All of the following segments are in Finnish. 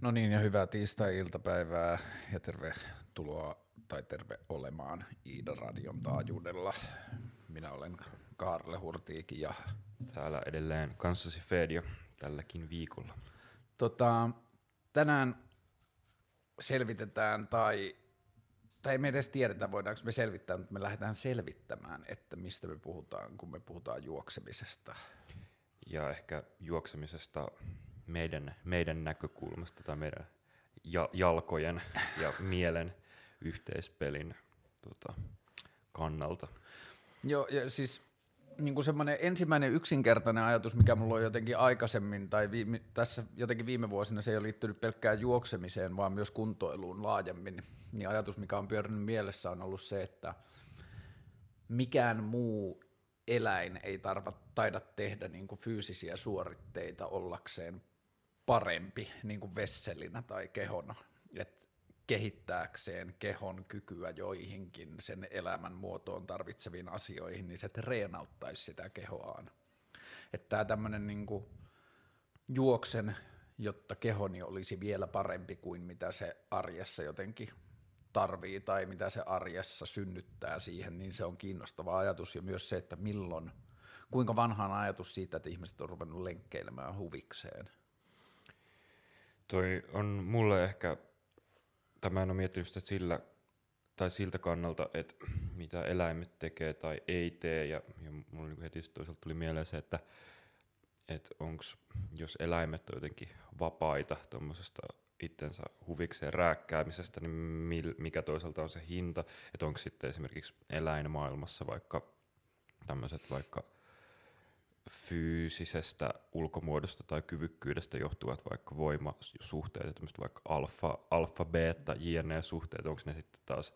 No niin, ja hyvää tiistai-iltapäivää ja tervetuloa tai terve olemaan Iida Radion taajuudella. Minä olen Kaarle Hurtiiki ja Täällä edelleen kanssasi Fedio tälläkin viikolla. tota, tänään selvitetään tai, tai me edes tiedetä, voidaanko me selvittää, mutta me lähdetään selvittämään, että mistä me puhutaan, kun me puhutaan juoksemisesta. Ja ehkä juoksemisesta meidän, meidän näkökulmasta tai meidän ja, jalkojen ja mielen yhteispelin tota, kannalta. Joo, ja siis niin kuin semmoinen ensimmäinen yksinkertainen ajatus, mikä mulla on jotenkin aikaisemmin, tai viime, tässä jotenkin viime vuosina se ei ole liittynyt pelkkään juoksemiseen, vaan myös kuntoiluun laajemmin, niin ajatus, mikä on pyörinyt mielessä, on ollut se, että mikään muu eläin ei tarva, taida tehdä niin kuin fyysisiä suoritteita ollakseen parempi niin kuin vesselinä tai kehona. Et kehittääkseen kehon kykyä joihinkin sen elämän muotoon tarvitseviin asioihin, niin se treenauttaisi sitä kehoaan. Että tämä tämmöinen niin juoksen, jotta kehoni olisi vielä parempi kuin mitä se arjessa jotenkin tarvii tai mitä se arjessa synnyttää siihen, niin se on kiinnostava ajatus ja myös se, että milloin, kuinka vanha on ajatus siitä, että ihmiset on ruvennut lenkkeilemään huvikseen. Toi on mulle ehkä, tämä en ole miettinyt sitä sillä, tai siltä kannalta, että mitä eläimet tekee tai ei tee, ja, ja mulla niin heti toisaalta tuli mieleen se, että et onks, jos eläimet on jotenkin vapaita tuommoisesta itsensä huvikseen rääkkäämisestä, niin mil, mikä toisaalta on se hinta, että onko sitten esimerkiksi eläinmaailmassa vaikka tämmöiset vaikka fyysisestä ulkomuodosta tai kyvykkyydestä johtuvat vaikka voimasuhteet, tämmöiset vaikka alfa, alfa beta, JNE-suhteet, onko ne sitten taas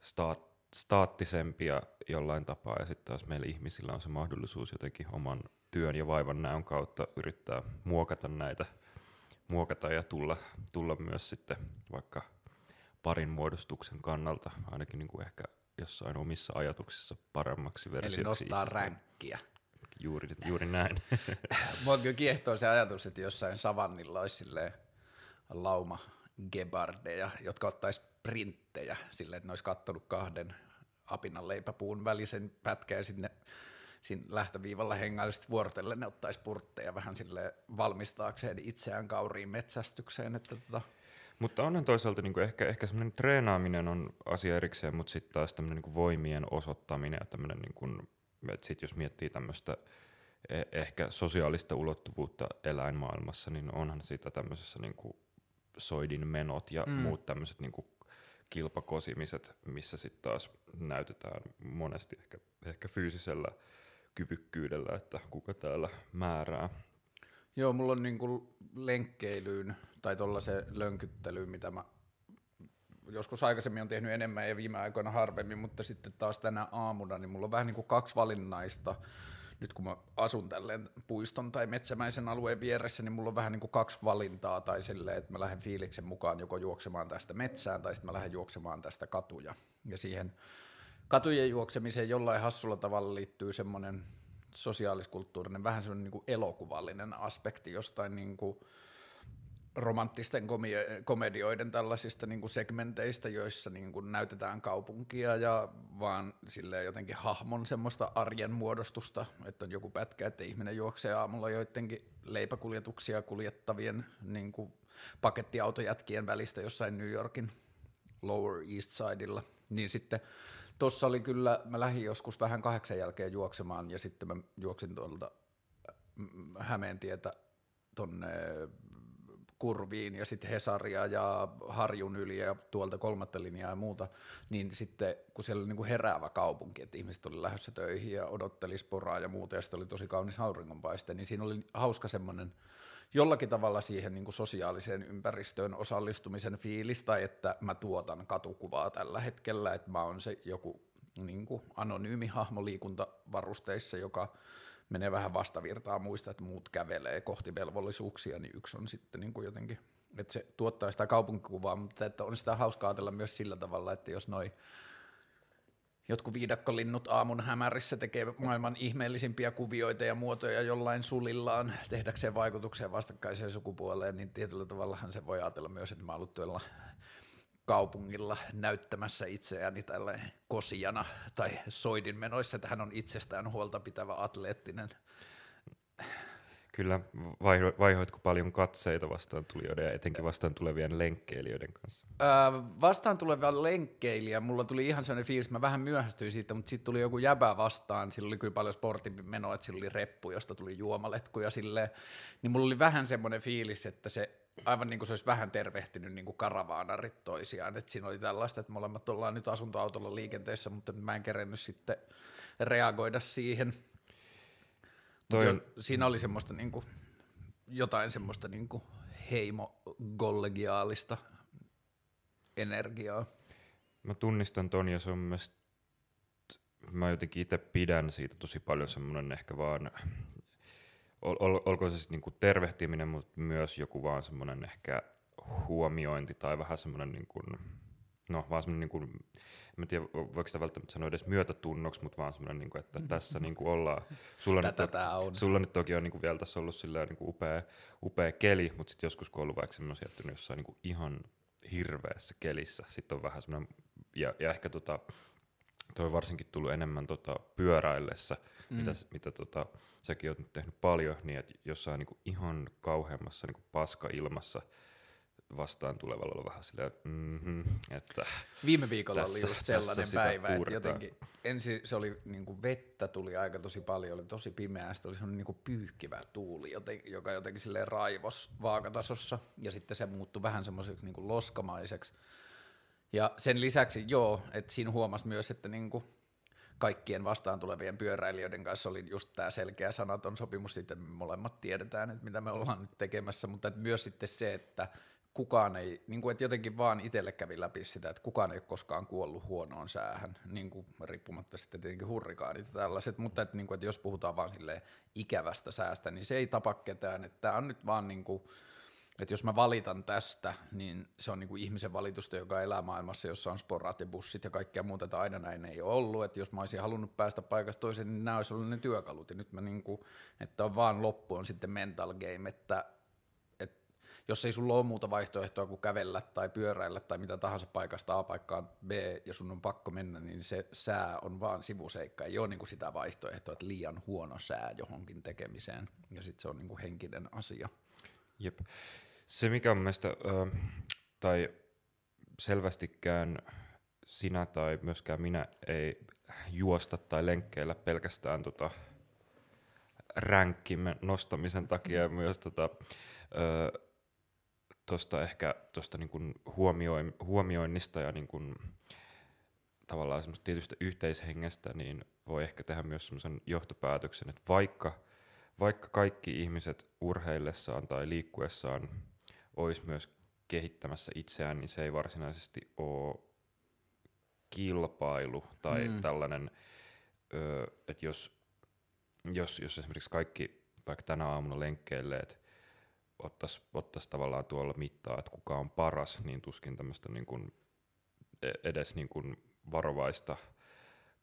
staat, staattisempia jollain tapaa, ja sitten taas meillä ihmisillä on se mahdollisuus jotenkin oman työn ja vaivan näön kautta yrittää muokata näitä, muokata ja tulla, tulla myös sitten vaikka parin muodostuksen kannalta, ainakin niin kuin ehkä jossain omissa ajatuksissa paremmaksi versioksi. Eli nostaa itsestään. ränkkiä. Juuri, juuri näin. Mua kyllä kiehtoo se ajatus, että jossain savannilla olisi lauma gebardeja, jotka ottaisi printtejä silleen, että ne olisi kattonut kahden apinan leipäpuun välisen pätkän ja sitten siinä lähtöviivalla hengaillisesti vuorotellen ne ottaisi purtteja vähän sille valmistaakseen itseään kauriin metsästykseen. Että tota, Mutta onhan toisaalta niin ehkä, ehkä semmoinen treenaaminen on asia erikseen, mutta sitten taas tämmöinen niin voimien osoittaminen ja tämmöinen, niin kuin, että sit jos miettii tämmöistä eh- ehkä sosiaalista ulottuvuutta eläinmaailmassa, niin onhan siitä tämmöisessä niin kuin soidin menot ja mm. muut tämmöiset niin kuin kilpakosimiset, missä sitten taas näytetään monesti ehkä, ehkä fyysisellä kyvykkyydellä, että kuka täällä määrää. Joo, mulla on niinku lenkkeilyyn tai tuollaiseen lönkyttelyyn, mitä mä joskus aikaisemmin on tehnyt enemmän ja viime aikoina harvemmin, mutta sitten taas tänä aamuna, niin mulla on vähän niin kuin kaksi valinnaista. Nyt kun mä asun tälleen puiston tai metsämäisen alueen vieressä, niin mulla on vähän niin kuin kaksi valintaa tai silleen, että mä lähden fiiliksen mukaan joko juoksemaan tästä metsään tai sitten mä lähden juoksemaan tästä katuja. Ja siihen katujen juoksemiseen jollain hassulla tavalla liittyy semmoinen sosiaaliskulttuurinen, vähän semmoinen niin kuin elokuvallinen aspekti jostain niin kuin romanttisten komedioiden tällaisista niin kuin segmenteistä, joissa niin kuin näytetään kaupunkia ja vaan silleen jotenkin hahmon semmoista arjen muodostusta, että on joku pätkä, että ihminen juoksee aamulla joidenkin leipäkuljetuksia kuljettavien niin kuin pakettiautojätkien välistä jossain New Yorkin Lower East Sidella, niin sitten Tuossa oli kyllä, mä lähdin joskus vähän kahdeksan jälkeen juoksemaan ja sitten mä juoksin tuolta mm, Hämeentietä tonne kurviin ja sitten Hesaria ja Harjun yli ja tuolta kolmatta linjaa ja muuta, niin sitten kun siellä oli niin kuin heräävä kaupunki, että ihmiset oli lähdössä töihin ja odotteli sporaa ja muuta ja sitten oli tosi kaunis auringonpaiste, niin siinä oli hauska semmoinen jollakin tavalla siihen niin kuin sosiaaliseen ympäristöön osallistumisen fiilistä, että mä tuotan katukuvaa tällä hetkellä, että mä oon se joku niin kuin anonyymi hahmo liikuntavarusteissa, joka menee vähän vastavirtaa muista, että muut kävelee kohti velvollisuuksia, niin yksi on sitten niin kuin jotenkin, että se tuottaa sitä kaupunkikuvaa, mutta että on sitä hauskaa ajatella myös sillä tavalla, että jos noi jotkut viidakkolinnut aamun hämärissä tekee maailman ihmeellisimpiä kuvioita ja muotoja jollain sulillaan tehdäkseen vaikutuksia vastakkaiseen sukupuoleen, niin tietyllä tavallahan se voi ajatella myös, että mä oon tuolla kaupungilla näyttämässä itseäni tällä kosijana tai soidin menoissa, että hän on itsestään huolta pitävä atleettinen Kyllä, vaiho, vaihoitko paljon katseita vastaan tulijoiden ja etenkin vastaan tulevien lenkkeilijöiden kanssa? Öö, vastaan tuleva lenkkeilijä, mulla tuli ihan sellainen fiilis, mä vähän myöhästyin siitä, mutta sitten tuli joku jäbä vastaan, sillä oli kyllä paljon sportimenoa, että sillä oli reppu, josta tuli juomaletkuja silleen, niin mulla oli vähän semmoinen fiilis, että se aivan niin kuin se olisi vähän tervehtinyt niin kuin karavaanarit toisiaan, että siinä oli tällaista, että molemmat ollaan nyt asuntoautolla liikenteessä, mutta mä en kerennyt sitten reagoida siihen, Toi jo, siinä oli semmoista niinku, jotain semmoista niinku heimo-kollegiaalista energiaa. Mä tunnistan ton ja se on myös, mä jotenkin itse pidän siitä tosi paljon semmoinen ehkä vaan, ol, ol, olkoon se sitten niinku tervehtiminen, mutta myös joku vaan semmoinen ehkä huomiointi tai vähän semmoinen niinku, no vaan semmoinen niinku, en tiedä voiko sitä välttämättä sanoa edes myötätunnoksi, mutta vaan semmoinen, niin kuin, että tässä niin kuin ollaan. Sulla, Tätä nyt, on. sulla nyt toki on niin kuin vielä tässä ollut silleen, niin kuin upea, upea keli, mutta sitten joskus kun on ollut vaikka semmoisia, että jossain niin kuin ihan hirveässä kelissä, sitten on vähän semmoinen, ja, ja ehkä tota, toi varsinkin tullut enemmän tota pyöräillessä, mm. mitä, mitä tota, säkin oot nyt tehnyt paljon, niin että jossain niin kuin ihan kauheammassa niin kuin paska-ilmassa, vastaan tulevalla olla vähän silleen, mm-hmm, että Viime viikolla tässä, oli just sellainen päivä, että jotenkin ensin se oli niin kuin vettä tuli aika tosi paljon, oli tosi pimeää, sitten oli semmoinen niin kuin pyyhkivä tuuli, joka jotenkin silleen raivos vaakatasossa ja sitten se muuttui vähän semmoiseksi niin kuin loskamaiseksi. Ja sen lisäksi joo, että siinä huomasi myös, että niin kuin kaikkien vastaan tulevien pyöräilijöiden kanssa oli just tämä selkeä sanaton sopimus, sitten me molemmat tiedetään, että mitä me ollaan nyt tekemässä, mutta myös sitten se, että kukaan ei, niin kuin, että jotenkin vaan itselle kävi läpi sitä, että kukaan ei ole koskaan kuollut huonoon säähän, niin kuin, riippumatta sitten tietenkin hurrikaanit ja tällaiset, mutta että, niin kuin, että jos puhutaan vaan sille ikävästä säästä, niin se ei tapa ketään, että tämä on nyt vaan niin kuin, että jos mä valitan tästä, niin se on niin kuin ihmisen valitusta, joka elää maailmassa, jossa on sporat ja bussit ja kaikkea muuta, että aina näin ei ole ollut, että jos mä olisin halunnut päästä paikasta toiseen, niin nämä olisi ollut ne työkalut, ja nyt mä niin kuin, että on vaan loppu on sitten mental game, että jos ei sulla ole muuta vaihtoehtoa kuin kävellä tai pyöräillä tai mitä tahansa paikasta A paikkaan B ja sun on pakko mennä, niin se sää on vaan sivuseikka. Ei ole niin kuin sitä vaihtoehtoa, että liian huono sää johonkin tekemiseen ja sitten se on niin kuin henkinen asia. Jep. Se mikä on mielestä, äh, tai selvästikään sinä tai myöskään minä ei juosta tai lenkkeillä pelkästään tota ränkkimme nostamisen takia mm. myös tota, ö, tuosta ehkä tuosta niin huomioin, huomioinnista ja niin kuin, tavallaan semmoista tietystä yhteishengestä, niin voi ehkä tehdä myös semmoisen johtopäätöksen, että vaikka, vaikka kaikki ihmiset urheillessaan tai liikkuessaan olisi myös kehittämässä itseään, niin se ei varsinaisesti ole kilpailu tai mm. tällainen, että jos, jos, jos esimerkiksi kaikki vaikka tänä aamuna lenkkeilleet ottaisi, ottais tavallaan tuolla mittaa, että kuka on paras, niin tuskin tämmöistä niin kuin e-, edes niin kuin varovaista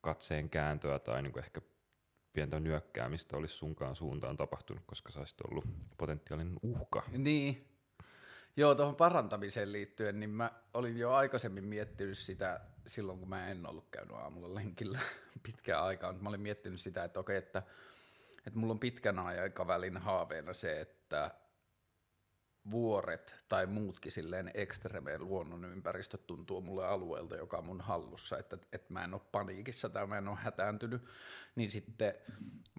katseen kääntöä tai niin kuin ehkä pientä nyökkäämistä olisi sunkaan suuntaan tapahtunut, koska sä olisit ollut potentiaalinen uhka. Niin. Joo, tuohon parantamiseen liittyen, niin mä olin jo aikaisemmin miettinyt sitä silloin, kun mä en ollut käynyt aamulla lenkillä pitkään aikaa, mutta mä olin miettinyt sitä, että okei, että, että mulla on pitkän aikavälin haaveena se, että vuoret tai muutkin silleen ekstremeen luonnonympäristöt tuntuu mulle alueelta, joka on mun hallussa, että, että mä en ole paniikissa tai mä en ole hätääntynyt, niin sitten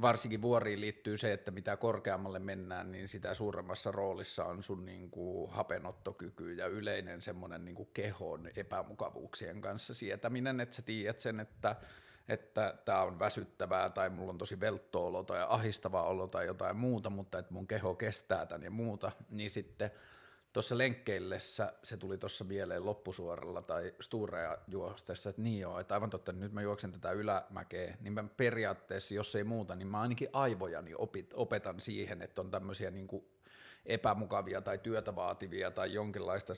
varsinkin vuoriin liittyy se, että mitä korkeammalle mennään, niin sitä suuremmassa roolissa on sun niin kuin hapenottokyky ja yleinen semmoinen niin kuin kehon epämukavuuksien kanssa sietäminen, että sä tiedät sen, että että tämä on väsyttävää tai mulla on tosi veltto olo tai ahistava olo tai jotain muuta, mutta että mun keho kestää tämän ja muuta, niin sitten tuossa lenkkeillessä se tuli tuossa mieleen loppusuoralla tai stuureja juostessa, että niin joo, että aivan totta, nyt mä juoksen tätä ylämäkeä, niin mä periaatteessa, jos ei muuta, niin mä ainakin aivojani opit, opetan siihen, että on tämmöisiä niin epämukavia tai työtä vaativia tai jonkinlaista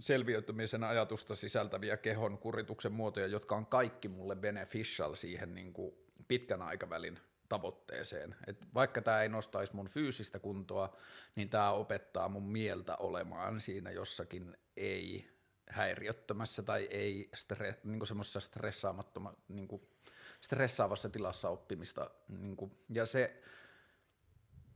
selviytymisen ajatusta sisältäviä kehon kurituksen muotoja, jotka on kaikki mulle beneficial siihen niin kuin pitkän aikavälin tavoitteeseen. Et vaikka tämä ei nostaisi mun fyysistä kuntoa, niin tämä opettaa mun mieltä olemaan siinä jossakin ei häiriöttömässä tai ei stre, niin semmoisessa stressaamattomassa niin stressaavassa tilassa oppimista. Niin kuin, ja se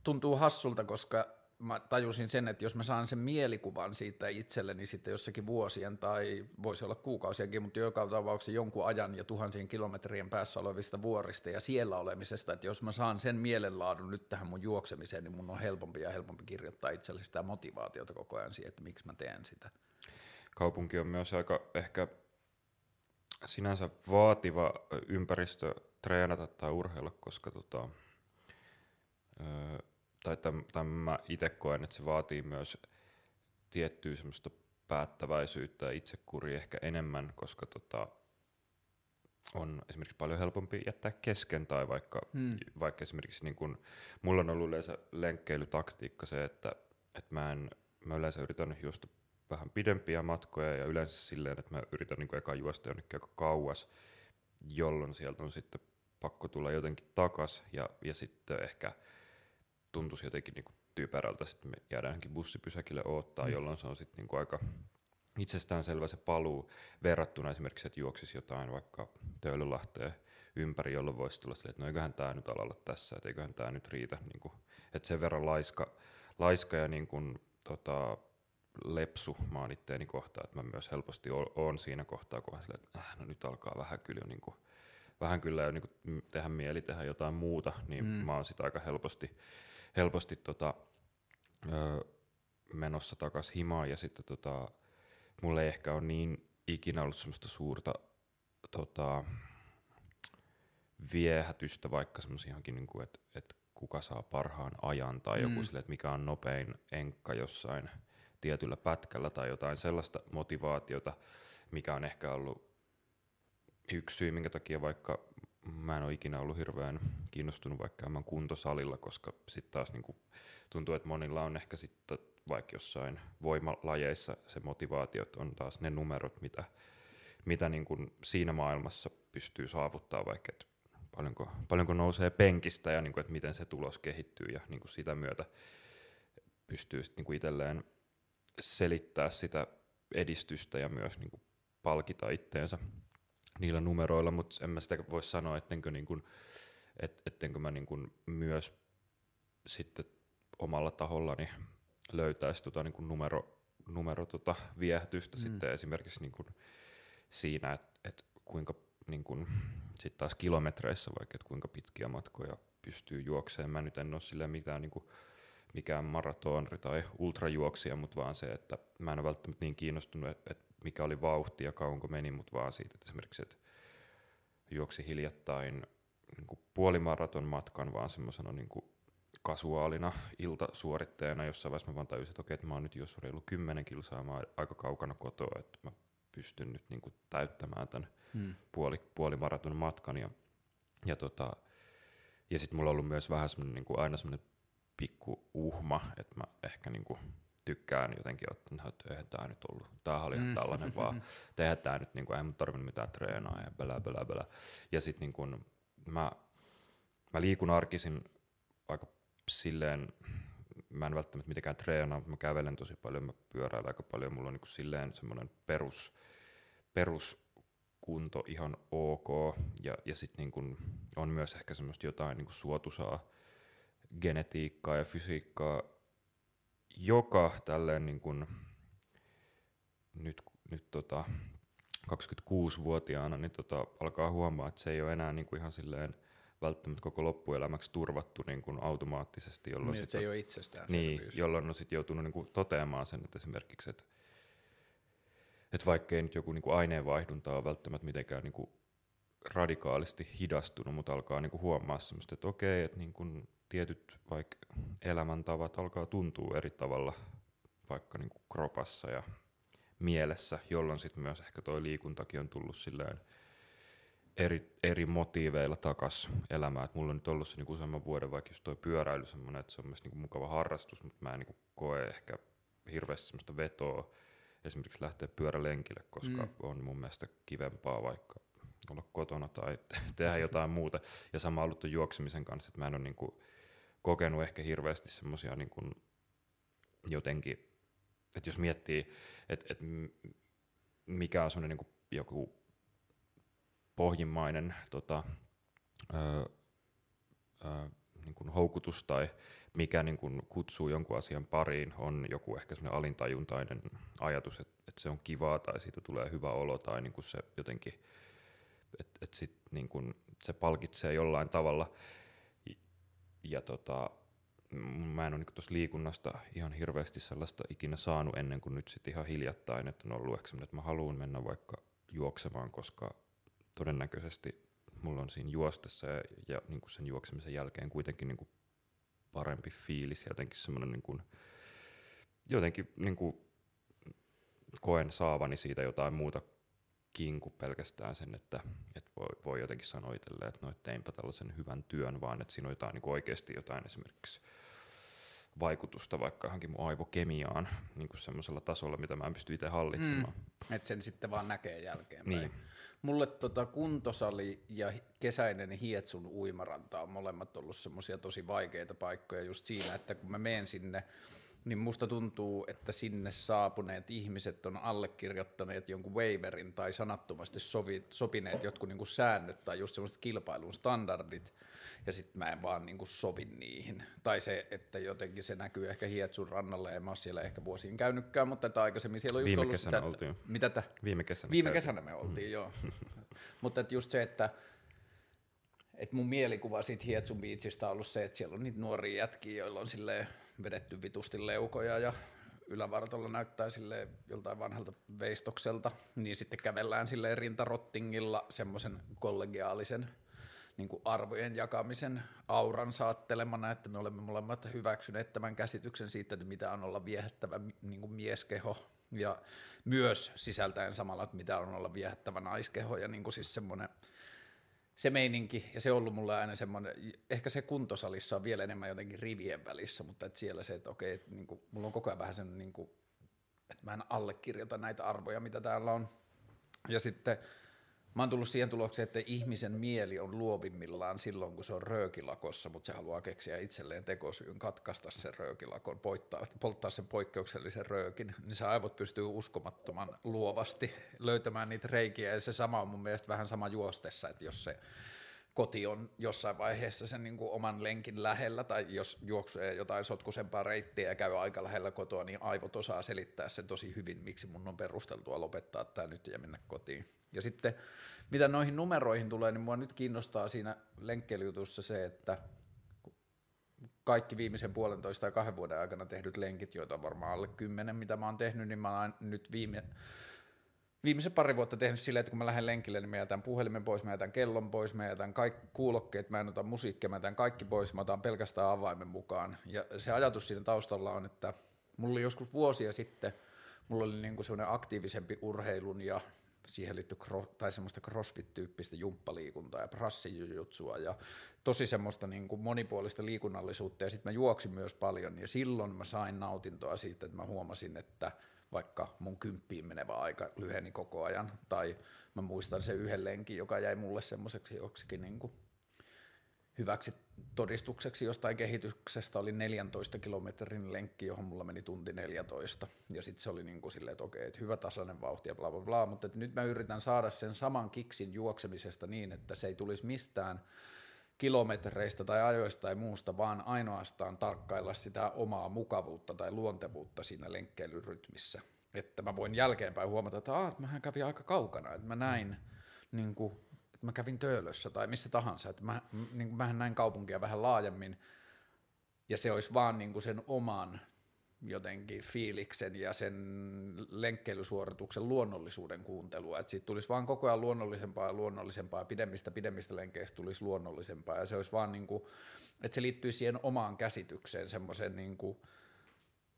tuntuu hassulta, koska mä tajusin sen, että jos mä saan sen mielikuvan siitä itselleni sitten jossakin vuosien tai voisi olla kuukausiakin, mutta joka tapauksessa jonkun ajan ja tuhansien kilometrien päässä olevista vuorista ja siellä olemisesta, että jos mä saan sen mielenlaadun nyt tähän mun juoksemiseen, niin mun on helpompi ja helpompi kirjoittaa itselle sitä motivaatiota koko ajan siihen, että miksi mä teen sitä. Kaupunki on myös aika ehkä sinänsä vaativa ympäristö treenata tai urheilla, koska tota, öö, tai tämän mä itse koen, että se vaatii myös tiettyä semmoista päättäväisyyttä ja itsekuri ehkä enemmän, koska tota, on esimerkiksi paljon helpompi jättää kesken tai vaikka, hmm. vaikka esimerkiksi niin kun, mulla on ollut yleensä lenkkeilytaktiikka se, että, että mä, en, mä yleensä yritän juosta vähän pidempiä matkoja ja yleensä silleen, että mä yritän niin eka juosta jonnekin aika kauas, jolloin sieltä on sitten pakko tulla jotenkin takas ja, ja sitten ehkä tuntuisi jotenkin niin typerältä, sitten me jäädään johonkin bussipysäkille odottaa, mm. jolloin se on sitten niin aika itsestäänselvä se paluu verrattuna esimerkiksi, että juoksisi jotain vaikka Töölölahteen ympäri, jolloin voisi tulla silleen, että no eiköhän tämä nyt alalla tässä, että eiköhän tämä nyt riitä. Niin kuin, että sen verran laiska, laiska ja niin kuin, tota, lepsu mä oon itteeni kohtaan, että mä myös helposti oon siinä kohtaa, kun silleen, että äh, no nyt alkaa vähän kyllä jo niin kuin, vähän kyllä jo niin kuin tehdä mieli tehdä jotain muuta, niin mm. mä oon sitä aika helposti helposti tota, ö, menossa takaisin himaan ja sitten tota, mulle ei ehkä ole niin ikinä ollut semmoista suurta tota, viehätystä vaikka semmoisiakin, niin kuin, että, että kuka saa parhaan ajan tai mm. joku sille, että mikä on nopein enkka jossain tietyllä pätkällä tai jotain sellaista motivaatiota, mikä on ehkä ollut yksi syy, minkä takia vaikka mä en ole ikinä ollut hirveän kiinnostunut vaikka käymään kuntosalilla, koska sitten taas niin tuntuu, että monilla on ehkä sitten vaikka jossain voimalajeissa se motivaatio, että on taas ne numerot, mitä, mitä niin kuin siinä maailmassa pystyy saavuttaa, vaikka että paljonko, paljonko nousee penkistä ja niin kuin, että miten se tulos kehittyy ja niin kuin sitä myötä pystyy sitten niin kuin itselleen selittää sitä edistystä ja myös niin kuin palkita itteensä niillä numeroilla, mutta en mä sitä voi sanoa, ettenkö, niin kuin, et, ettenkö mä niin kuin myös sitten omalla tahollani löytäisi tota niin kuin numero, numero tota viehätystä mm. sitten esimerkiksi niin kuin siinä, että et kuinka niin kuin, sit taas kilometreissä vaikka, että kuinka pitkiä matkoja pystyy juokseen. Mä nyt en ole silleen mitään niin kuin, mikään maratonri tai ultrajuoksija, mutta vaan se, että mä en ole välttämättä niin kiinnostunut, että mikä oli vauhti ja kauanko meni, mutta vaan siitä, että esimerkiksi että juoksi hiljattain niin kuin puolimaraton matkan, vaan semmoisena niin kuin kasuaalina iltasuoritteena, jossa vaiheessa mä vaan tajusin, että okei, että mä oon nyt juossut reilu 10 kilsaa, mä oon aika kaukana kotoa, että mä pystyn nyt niin kuin täyttämään tämän hmm. puoli, puolimaraton matkan. Ja, ja, tota, ja sitten mulla on ollut myös vähän semmoinen niin kuin aina semmoinen pikku uhma, että mä ehkä niin kuin tykkään jotenkin, että no, eihän tämä nyt ollut, tämä oli mm. tällainen vaan, tehdään tämä nyt, niin kuin, ei mun tarvinnut mitään treenaa ja bla bla bla. Ja sitten niin kuin, mä, mä liikun arkisin aika silleen, mä en välttämättä mitenkään treenaa, mä kävelen tosi paljon, mä pyöräilen aika paljon, mulla on niin kuin silleen semmoinen perus, peruskunto ihan ok, ja, ja sitten niin on myös ehkä semmoista jotain niin kuin suotusaa genetiikkaa ja fysiikkaa, joka tälleen niin kuin, nyt, nyt tota, 26-vuotiaana niin tota, alkaa huomaa, että se ei ole enää niin kuin ihan silleen välttämättä koko loppuelämäksi turvattu niin kuin automaattisesti. Jolloin niin, sit, se ei ole itsestään Niin, jolloin on sitten joutunut niin kuin toteamaan sen, että esimerkiksi, että, että vaikka ei nyt joku niin kuin aineenvaihdunta ole välttämättä mitenkään niin kuin radikaalisti hidastunut, mutta alkaa niin kuin huomaa semmoista, että okei, että niin kuin tietyt vaikka elämäntavat alkaa tuntua eri tavalla vaikka niin kuin kropassa ja mielessä, jolloin sitten myös ehkä tuo liikuntakin on tullut silleen eri, eri motiiveilla takas elämään. Et mulla on nyt ollut se niinku useamman vuoden vaikka just toi pyöräily semmoinen, että se on myös niinku mukava harrastus, mutta mä en niinku koe ehkä hirveästi semmoista vetoa esimerkiksi lähteä pyörälenkille, koska Mm. on mun mielestä kivempaa vaikka olla kotona tai tehdä jotain muuta. Ja sama ollut juoksemisen kanssa, että mä en ole niinku kokenut ehkä hirveästi semmoisia niinku jotenkin, että jos miettii, että et m- mikä on semmoinen niinku joku pohjimmainen tota, ö, ö, niin kuin houkutus tai mikä niin kuin kutsuu jonkun asian pariin, on joku ehkä semmoinen alintajuntainen ajatus, että, että se on kivaa tai siitä tulee hyvä olo tai niin kuin se jotenkin, että, että sit niin kuin se palkitsee jollain tavalla. Ja, tota, mä en ole niin tuossa liikunnasta ihan hirveästi sellaista ikinä saanut ennen kuin nyt sitten ihan hiljattain, että on ollut ehkä että mä haluan mennä vaikka juoksemaan, koska todennäköisesti mulla on siinä juostessa ja, ja niin kuin sen juoksemisen jälkeen kuitenkin niin kuin parempi fiilis ja jotenkin semmoinen niin kuin, jotenkin niin kuin koen saavani siitä jotain muuta kuin pelkästään sen, että, että voi, voi jotenkin sanoa itselleen, että no, et teinpä tällaisen hyvän työn, vaan että siinä on jotain niin kuin oikeasti jotain esimerkiksi vaikutusta vaikka johonkin mun aivokemiaan niin kuin semmoisella tasolla, mitä mä en pysty itse hallitsemaan. Mm. Että sen sitten vaan näkee jälkeenpäin. Niin. Mulle tota kuntosali ja kesäinen Hietsun uimaranta on molemmat ollut semmoisia tosi vaikeita paikkoja just siinä, että kun mä menen sinne, niin musta tuntuu, että sinne saapuneet ihmiset on allekirjoittaneet jonkun waiverin tai sanattomasti sovi, sopineet jotkut niinku säännöt tai just semmoiset kilpailun standardit, ja sitten mä en vaan niinku sovi niihin. Tai se, että jotenkin se näkyy ehkä Hietsun rannalla, en mä ole siellä ehkä vuosiin käynytkään, mutta että aikaisemmin siellä on just Viime ollut kesänä sitä, oltiin. Mitä tä? Viime kesänä. Viime käytiin. kesänä me oltiin, joo. Mutta just se, että et mun mielikuva siitä Hietsun biitsistä on ollut se, että siellä on niitä nuoria jätkiä, joilla on silleen vedetty vitusti leukoja ja ylävartalla näyttää sille joltain vanhalta veistokselta, niin sitten kävellään silleen rintarottingilla semmoisen kollegiaalisen niin kuin arvojen jakamisen auran saattelemana, että me olemme molemmat hyväksyneet tämän käsityksen siitä, että mitä on olla viehättävä niin kuin mieskeho ja myös sisältäen samalla, että mitä on olla viehättävä naiskeho ja niin kuin siis semmoinen se meininki, ja se on ollut mulle aina semmoinen, ehkä se kuntosalissa on vielä enemmän jotenkin rivien välissä, mutta et siellä se, että okei, että niinku, mulla on koko ajan vähän sen, niinku, että mä en allekirjoita näitä arvoja, mitä täällä on. Ja sitten mä oon tullut siihen tulokseen, että ihmisen mieli on luovimmillaan silloin, kun se on röökilakossa, mutta se haluaa keksiä itselleen tekosyyn katkaista sen röökilakon, polttaa, polttaa sen poikkeuksellisen röökin, niin se aivot pystyy uskomattoman luovasti löytämään niitä reikiä, ja se sama on mun mielestä vähän sama juostessa, että jos se koti on jossain vaiheessa sen niin kuin oman lenkin lähellä, tai jos juoksee jotain sotkusempaa reittiä ja käy aika lähellä kotoa, niin aivot osaa selittää sen tosi hyvin, miksi mun on perusteltua lopettaa tämä nyt ja mennä kotiin. Ja sitten mitä noihin numeroihin tulee, niin mua nyt kiinnostaa siinä lenkkeilyjutussa se, että kaikki viimeisen puolentoista tai kahden vuoden aikana tehdyt lenkit, joita on varmaan alle kymmenen, mitä mä oon tehnyt, niin mä oon nyt viime, viimeisen pari vuotta tehnyt silleen, että kun mä lähden lenkille, niin mä jätän puhelimen pois, mä jätän kellon pois, mä jätän kaikki kuulokkeet, mä en ota musiikkia, mä jätän kaikki pois, mä otan pelkästään avaimen mukaan. Ja se ajatus siinä taustalla on, että mulla oli joskus vuosia sitten, mulla oli niinku semmoinen aktiivisempi urheilun ja siihen liittyy cro- tai semmoista crossfit-tyyppistä jumppaliikuntaa ja prassijujutsua ja tosi semmoista niin kuin monipuolista liikunnallisuutta ja sitten mä juoksin myös paljon ja silloin mä sain nautintoa siitä, että mä huomasin, että vaikka mun kymppiin menevä aika lyheni koko ajan. Tai mä muistan se yhden lenkin, joka jäi mulle semmoiseksi joksikin niin kuin hyväksi todistukseksi jostain kehityksestä. Oli 14 kilometrin lenkki, johon mulla meni tunti 14. Ja sitten se oli niin kuin silleen, että okei, että hyvä tasainen vauhti ja bla bla bla, mutta nyt mä yritän saada sen saman kiksin juoksemisesta niin, että se ei tulisi mistään kilometreistä tai ajoista tai muusta, vaan ainoastaan tarkkailla sitä omaa mukavuutta tai luontevuutta siinä lenkkeilyrytmissä. Että mä voin jälkeenpäin huomata, että aah, mähän kävin aika kaukana, että mä näin niin kuin, että mä kävin Töölössä tai missä tahansa, että mä, niin kuin, mähän näin kaupunkia vähän laajemmin, ja se olisi vaan niin kuin sen oman jotenkin fiiliksen ja sen lenkkeilysuorituksen luonnollisuuden kuuntelua, että siitä tulisi vaan koko ajan luonnollisempaa ja luonnollisempaa, pidemmistä pidemmistä lenkeistä tulisi luonnollisempaa, ja se olisi vaan niin kuin, että se liittyy siihen omaan käsitykseen, semmoiseen niin kuin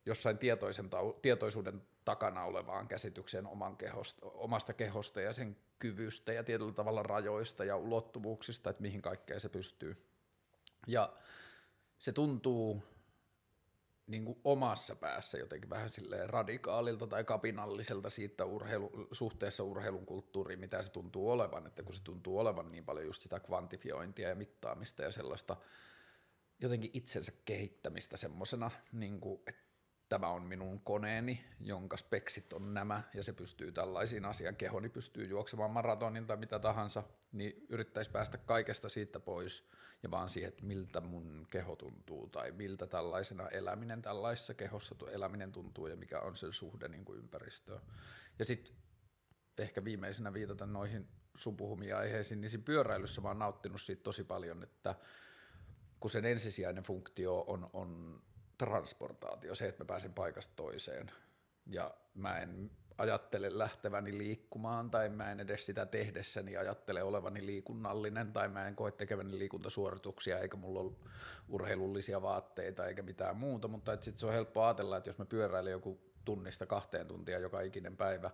jossain tietoisen, tau- tietoisuuden takana olevaan käsitykseen oman kehosta, omasta kehosta ja sen kyvystä ja tietyllä tavalla rajoista ja ulottuvuuksista, että mihin kaikkeen se pystyy. Ja se tuntuu niin kuin omassa päässä jotenkin vähän silleen radikaalilta tai kapinalliselta siitä urheilu, suhteessa urheilun kulttuuriin, mitä se tuntuu olevan, että kun se tuntuu olevan niin paljon just sitä kvantifiointia ja mittaamista ja sellaista jotenkin itsensä kehittämistä semmoisena, niin kuin, että tämä on minun koneeni, jonka speksit on nämä, ja se pystyy tällaisiin asian, kehoni pystyy juoksemaan maratonin tai mitä tahansa, niin yrittäisi päästä kaikesta siitä pois, ja vaan siihen, että miltä mun keho tuntuu, tai miltä tällaisena eläminen tällaisessa kehossa eläminen tuntuu, ja mikä on se suhde niin kuin ympäristöön. Ja sitten ehkä viimeisenä viitata noihin sun puhumia aiheisiin, niin siinä pyöräilyssä mä oon nauttinut siitä tosi paljon, että kun sen ensisijainen funktio on, on transportaatio, se, että mä pääsen paikasta toiseen. Ja mä en ajattele lähteväni liikkumaan tai mä en edes sitä tehdessäni ajattele olevani liikunnallinen tai mä en koe tekeväni liikuntasuorituksia eikä mulla ole urheilullisia vaatteita eikä mitään muuta, mutta sitten se on helppo ajatella, että jos mä pyöräilen joku tunnista kahteen tuntia joka ikinen päivä,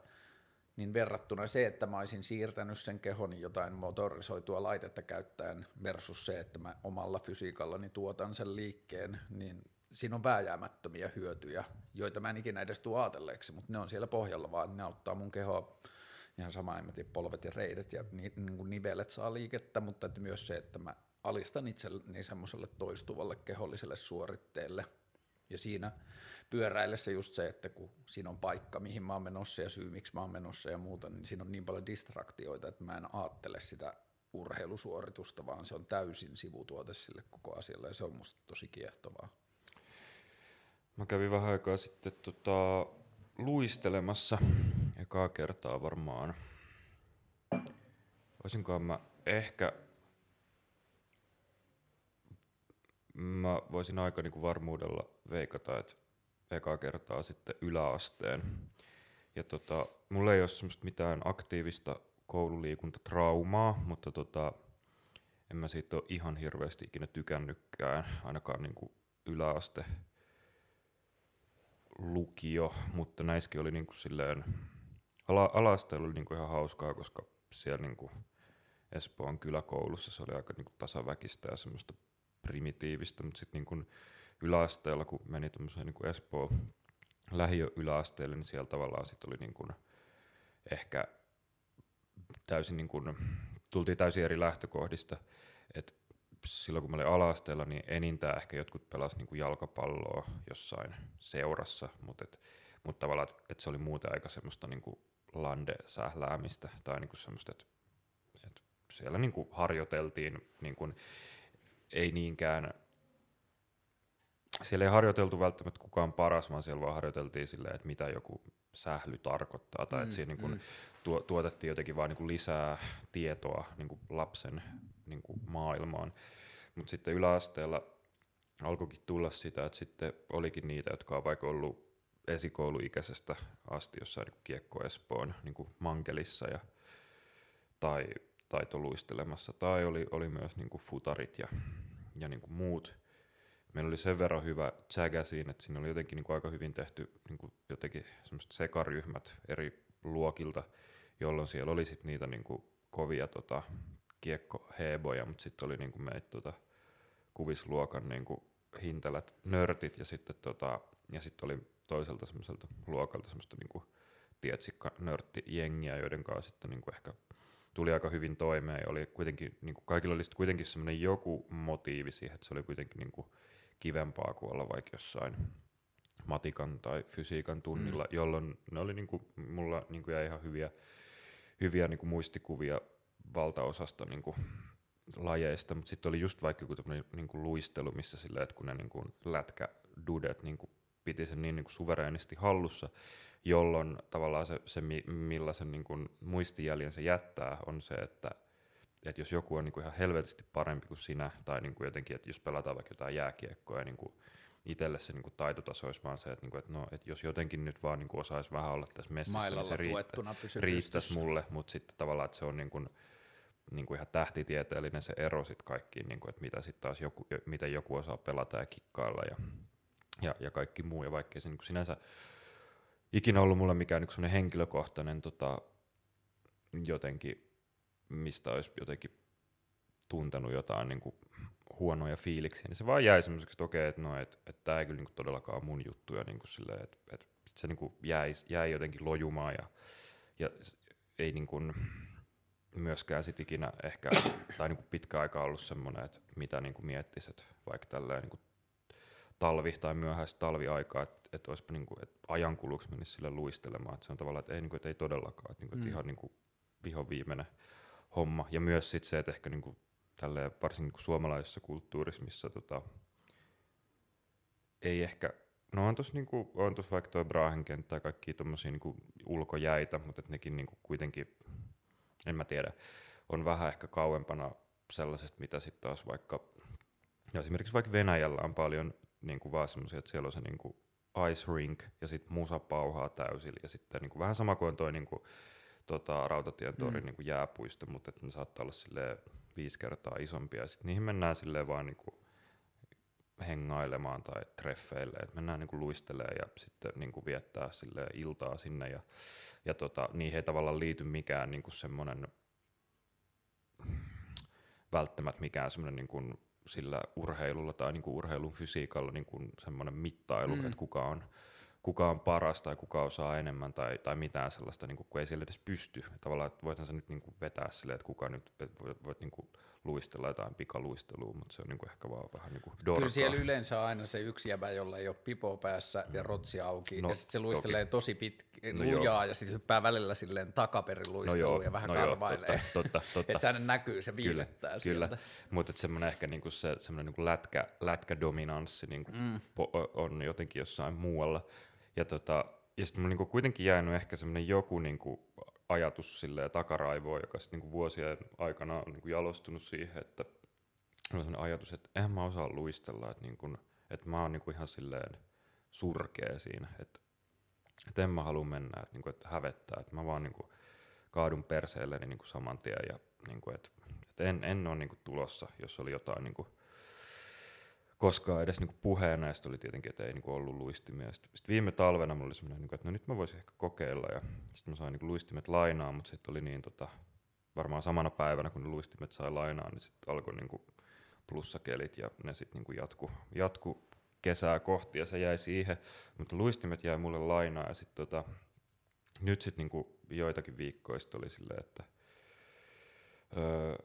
niin verrattuna se, että mä olisin siirtänyt sen kehoni jotain motorisoitua laitetta käyttäen versus se, että mä omalla fysiikallani tuotan sen liikkeen, niin siinä on vääjäämättömiä hyötyjä, joita mä en ikinä edes tule ajatelleeksi, mutta ne on siellä pohjalla vaan, ne auttaa mun kehoa ihan sama, en mä tiedä, polvet ja reidet ja ni, niin kuin nivelet saa liikettä, mutta että myös se, että mä alistan itselleni semmoiselle toistuvalle keholliselle suoritteelle. Ja siinä pyöräillessä just se, että kun siinä on paikka, mihin mä oon menossa ja syy, miksi mä oon menossa ja muuta, niin siinä on niin paljon distraktioita, että mä en ajattele sitä urheilusuoritusta, vaan se on täysin sivutuote sille koko asialle ja se on musta tosi kiehtovaa. Mä kävin vähän aikaa sitten tota, luistelemassa, ekaa kertaa varmaan. Voisinkohan mä ehkä, mä voisin aika niinku varmuudella veikata, että ekaa kertaa sitten yläasteen. Ja tota, mulla ei ole mitään aktiivista koululiikuntatraumaa, mutta tota, en mä siitä ole ihan hirveästi ikinä tykännytkään, ainakaan niinku yläaste lukio, mutta näissäkin oli niinku silleen, ala, ala oli niinku ihan hauskaa, koska siellä niinku Espoon kyläkoulussa. Se oli aika niinku tasaväkistä ja semmoista primitiivistä, mutta sitten niinku yläasteella, kun meni tämmöiseen niinku Espoon lähiö yläasteelle, niin siellä tavallaan sit oli niinku ehkä täysin niinku, tultiin täysin eri lähtökohdista, että silloin kun mä olin ala niin enintään ehkä jotkut pelasivat niinku jalkapalloa jossain seurassa, mutta et, mut tavallaan, että et se oli muuten aika semmoista niinku lande-sähläämistä tai niinku semmoista, että et siellä niinku harjoiteltiin, niinku, ei niinkään, siellä ei harjoiteltu välttämättä kukaan paras, vaan siellä vaan harjoiteltiin silleen, että mitä joku sähly tarkoittaa, tai mm, että siinä niin mm. tuo, tuotettiin jotenkin vaan niin lisää tietoa niin lapsen niin maailmaan. Mutta sitten yläasteella alkoikin tulla sitä, että sitten olikin niitä, jotka on vaikka ollut esikouluikäisestä asti jossain niin Kiekko Espoon niin kuin mankelissa ja, tai taitoluistelemassa, tai oli, oli myös niin kuin futarit ja, ja niin kuin muut. Meillä oli sen verran hyvä tsägä siinä, että siinä oli jotenkin niin kuin aika hyvin tehty niin kuin jotenkin semmoiset sekaryhmät eri luokilta, jolloin siellä oli sit niitä niin kuin kovia tota, kiekkoheeboja, mutta sitten oli niin kuin meitä tota, kuvisluokan niin kuin hintelät nörtit ja sitten tota, ja sit oli toiselta semmoiselta luokalta semmoista niin kuin tietsikka nörttijengiä, joiden kanssa sitten niin kuin ehkä tuli aika hyvin toimeen ja oli kuitenkin, niin kuin kaikilla oli kuitenkin semmoinen joku motiivi siihen, että se oli kuitenkin niin kuin kivempaa kuin olla vaikka jossain matikan tai fysiikan tunnilla, mm. jolloin ne oli niin kuin, mulla niin kuin jäi ihan hyviä, hyviä niin kuin muistikuvia valtaosasta niin kuin lajeista, mutta sitten oli just vaikka joku niin kuin luistelu, missä sillä, että kun ne niin kuin lätkädudet niin kuin piti sen niin, niin kuin suvereenisti hallussa, jolloin tavallaan se, se millaisen niin kuin muistijäljen se jättää, on se, että että jos joku on niin kuin ihan helvetisti parempi kuin sinä, tai niin kuin jotenkin, että jos pelataan vaikka jotain jääkiekkoa, niin kuin itselle se niin kuin taitotaso olisi vaan se, että, niin kuin, että, no, että jos jotenkin nyt vaan niin kuin osaisi vähän olla tässä messissä, Mailalla niin se riittä, riittäisi mulle, mutta sitten tavallaan, että se on niin kuin, niin kuin ihan tähtitieteellinen se ero sitten kaikkiin, niin kuin, että mitä sitten taas joku, miten joku osaa pelata ja kikkailla ja, ja, ja kaikki muu, ja vaikkei se niin kuin sinänsä ikinä ollut mulle mikään niin henkilökohtainen tota, jotenkin, mistä olisi jotenkin tuntenut jotain niin kuin huonoja fiiliksiä, niin se vaan jäi semmoiseksi, että okei, että no, et, et tämä ei kyllä niin kuin todellakaan ole mun juttu, ja niin kuin silleen, että et, se niin kuin jäi, jäi jotenkin lojumaan, ja, ja ei niin kuin myöskään sit ikinä ehkä, tai niin kuin pitkä aika ollut semmoinen, että mitä niin kuin miettisi, että vaikka tälleen niin kuin talvi tai myöhäistä talviaikaa, että et olisipa niin kuin, että ajankuluksi menisi sille luistelemaan, että se on tavallaan, että ei, niin kuin, että ei todellakaan, että, niin kuin, että mm. ihan niin kuin vihon viimeinen homma. Ja myös sit se, että ehkä niin kuin, tälleen, varsinkin niin suomalaisessa kulttuurissa, missä tota, ei ehkä, no on tuossa niinku, on tos vaikka tuo Brahen kenttä ja kaikki tuommoisia niinku ulkojäitä, mutta et nekin niinku kuitenkin, en mä tiedä, on vähän ehkä kauempana sellaisesta, mitä sitten taas vaikka, ja esimerkiksi vaikka Venäjällä on paljon niinku vaan semmoisia, että siellä on se niinku ice rink ja sitten musa pauhaa täysillä ja sitten niinku vähän sama kuin toi niinku, tota, Rautatien torin mm. niinku jääpuisto, mutta ne saattaa olla silleen viisi kertaa isompia. Sitten niihin mennään silleen vaan niinku hengailemaan tai treffeille, että mennään niinku luistelee ja sitten niinku viettää sille iltaa sinne ja, ja tota, niihin ei tavallaan liity mikään niinku semmoinen välttämättä mikään semmoinen niinku sillä urheilulla tai niinku urheilun fysiikalla niinku semmoinen mittailu, mm. että kuka on kuka on paras tai kuka osaa enemmän tai, tai mitään sellaista, niin kuin, kun ei siellä edes pysty. Tavallaan, että voithan nyt niin kuin vetää silleen, että kuka nyt, että voit, voit niin kuin luistella jotain pikaluistelua, mutta se on niin kuin ehkä vaan vähän niin kuin dorkaa. Kyllä siellä yleensä aina se yksi jäbä, jolla ei ole pipo päässä ja rotsi auki, no, ja sitten se luistelee toki. tosi pitkä, no lujaa, joo. ja sitten hyppää välillä silleen takaperin luisteluun no ja vähän no karvailee. Joo, totta, totta, totta. että se näkyy, se viilettää Kyllä, kyllä. mutta semmoinen ehkä niinku se, semmoinen niinku lätkä, lätkädominanssi niinku mm. po, on jotenkin jossain muualla, ja, tota, ja sitten on niinku kuitenkin jäänyt ehkä semmoinen joku niinku ajatus sille takaraivoon, joka sitten niinku vuosien aikana on niinku jalostunut siihen, että on sellainen ajatus, että eihän mä osaa luistella, että, niinku, että mä oon niinku ihan silleen surkea siinä, että, että en mä halua mennä, että, niinku, että hävettää, että mä vaan niinku kaadun perseelleni niinku saman tien ja niinku, että, että en, en ole niinku tulossa, jos oli jotain niinku koskaan edes puheena, ja sitten oli tietenkin, että ei niinku ollut luistimia. Sitten viime talvena mulla oli semmoinen, niinku, että no nyt mä voisin ehkä kokeilla, ja sitten mä sain niinku luistimet lainaa, mutta sitten oli niin tota, varmaan samana päivänä, kun ne luistimet sai lainaa, niin sitten alkoi niinku plussakelit, ja ne sitten niinku jatku, jatku kesää kohti, ja se jäi siihen, mutta luistimet jäi mulle lainaa, ja sitten tota, nyt sitten niinku joitakin viikkoja sit oli silleen, että öö,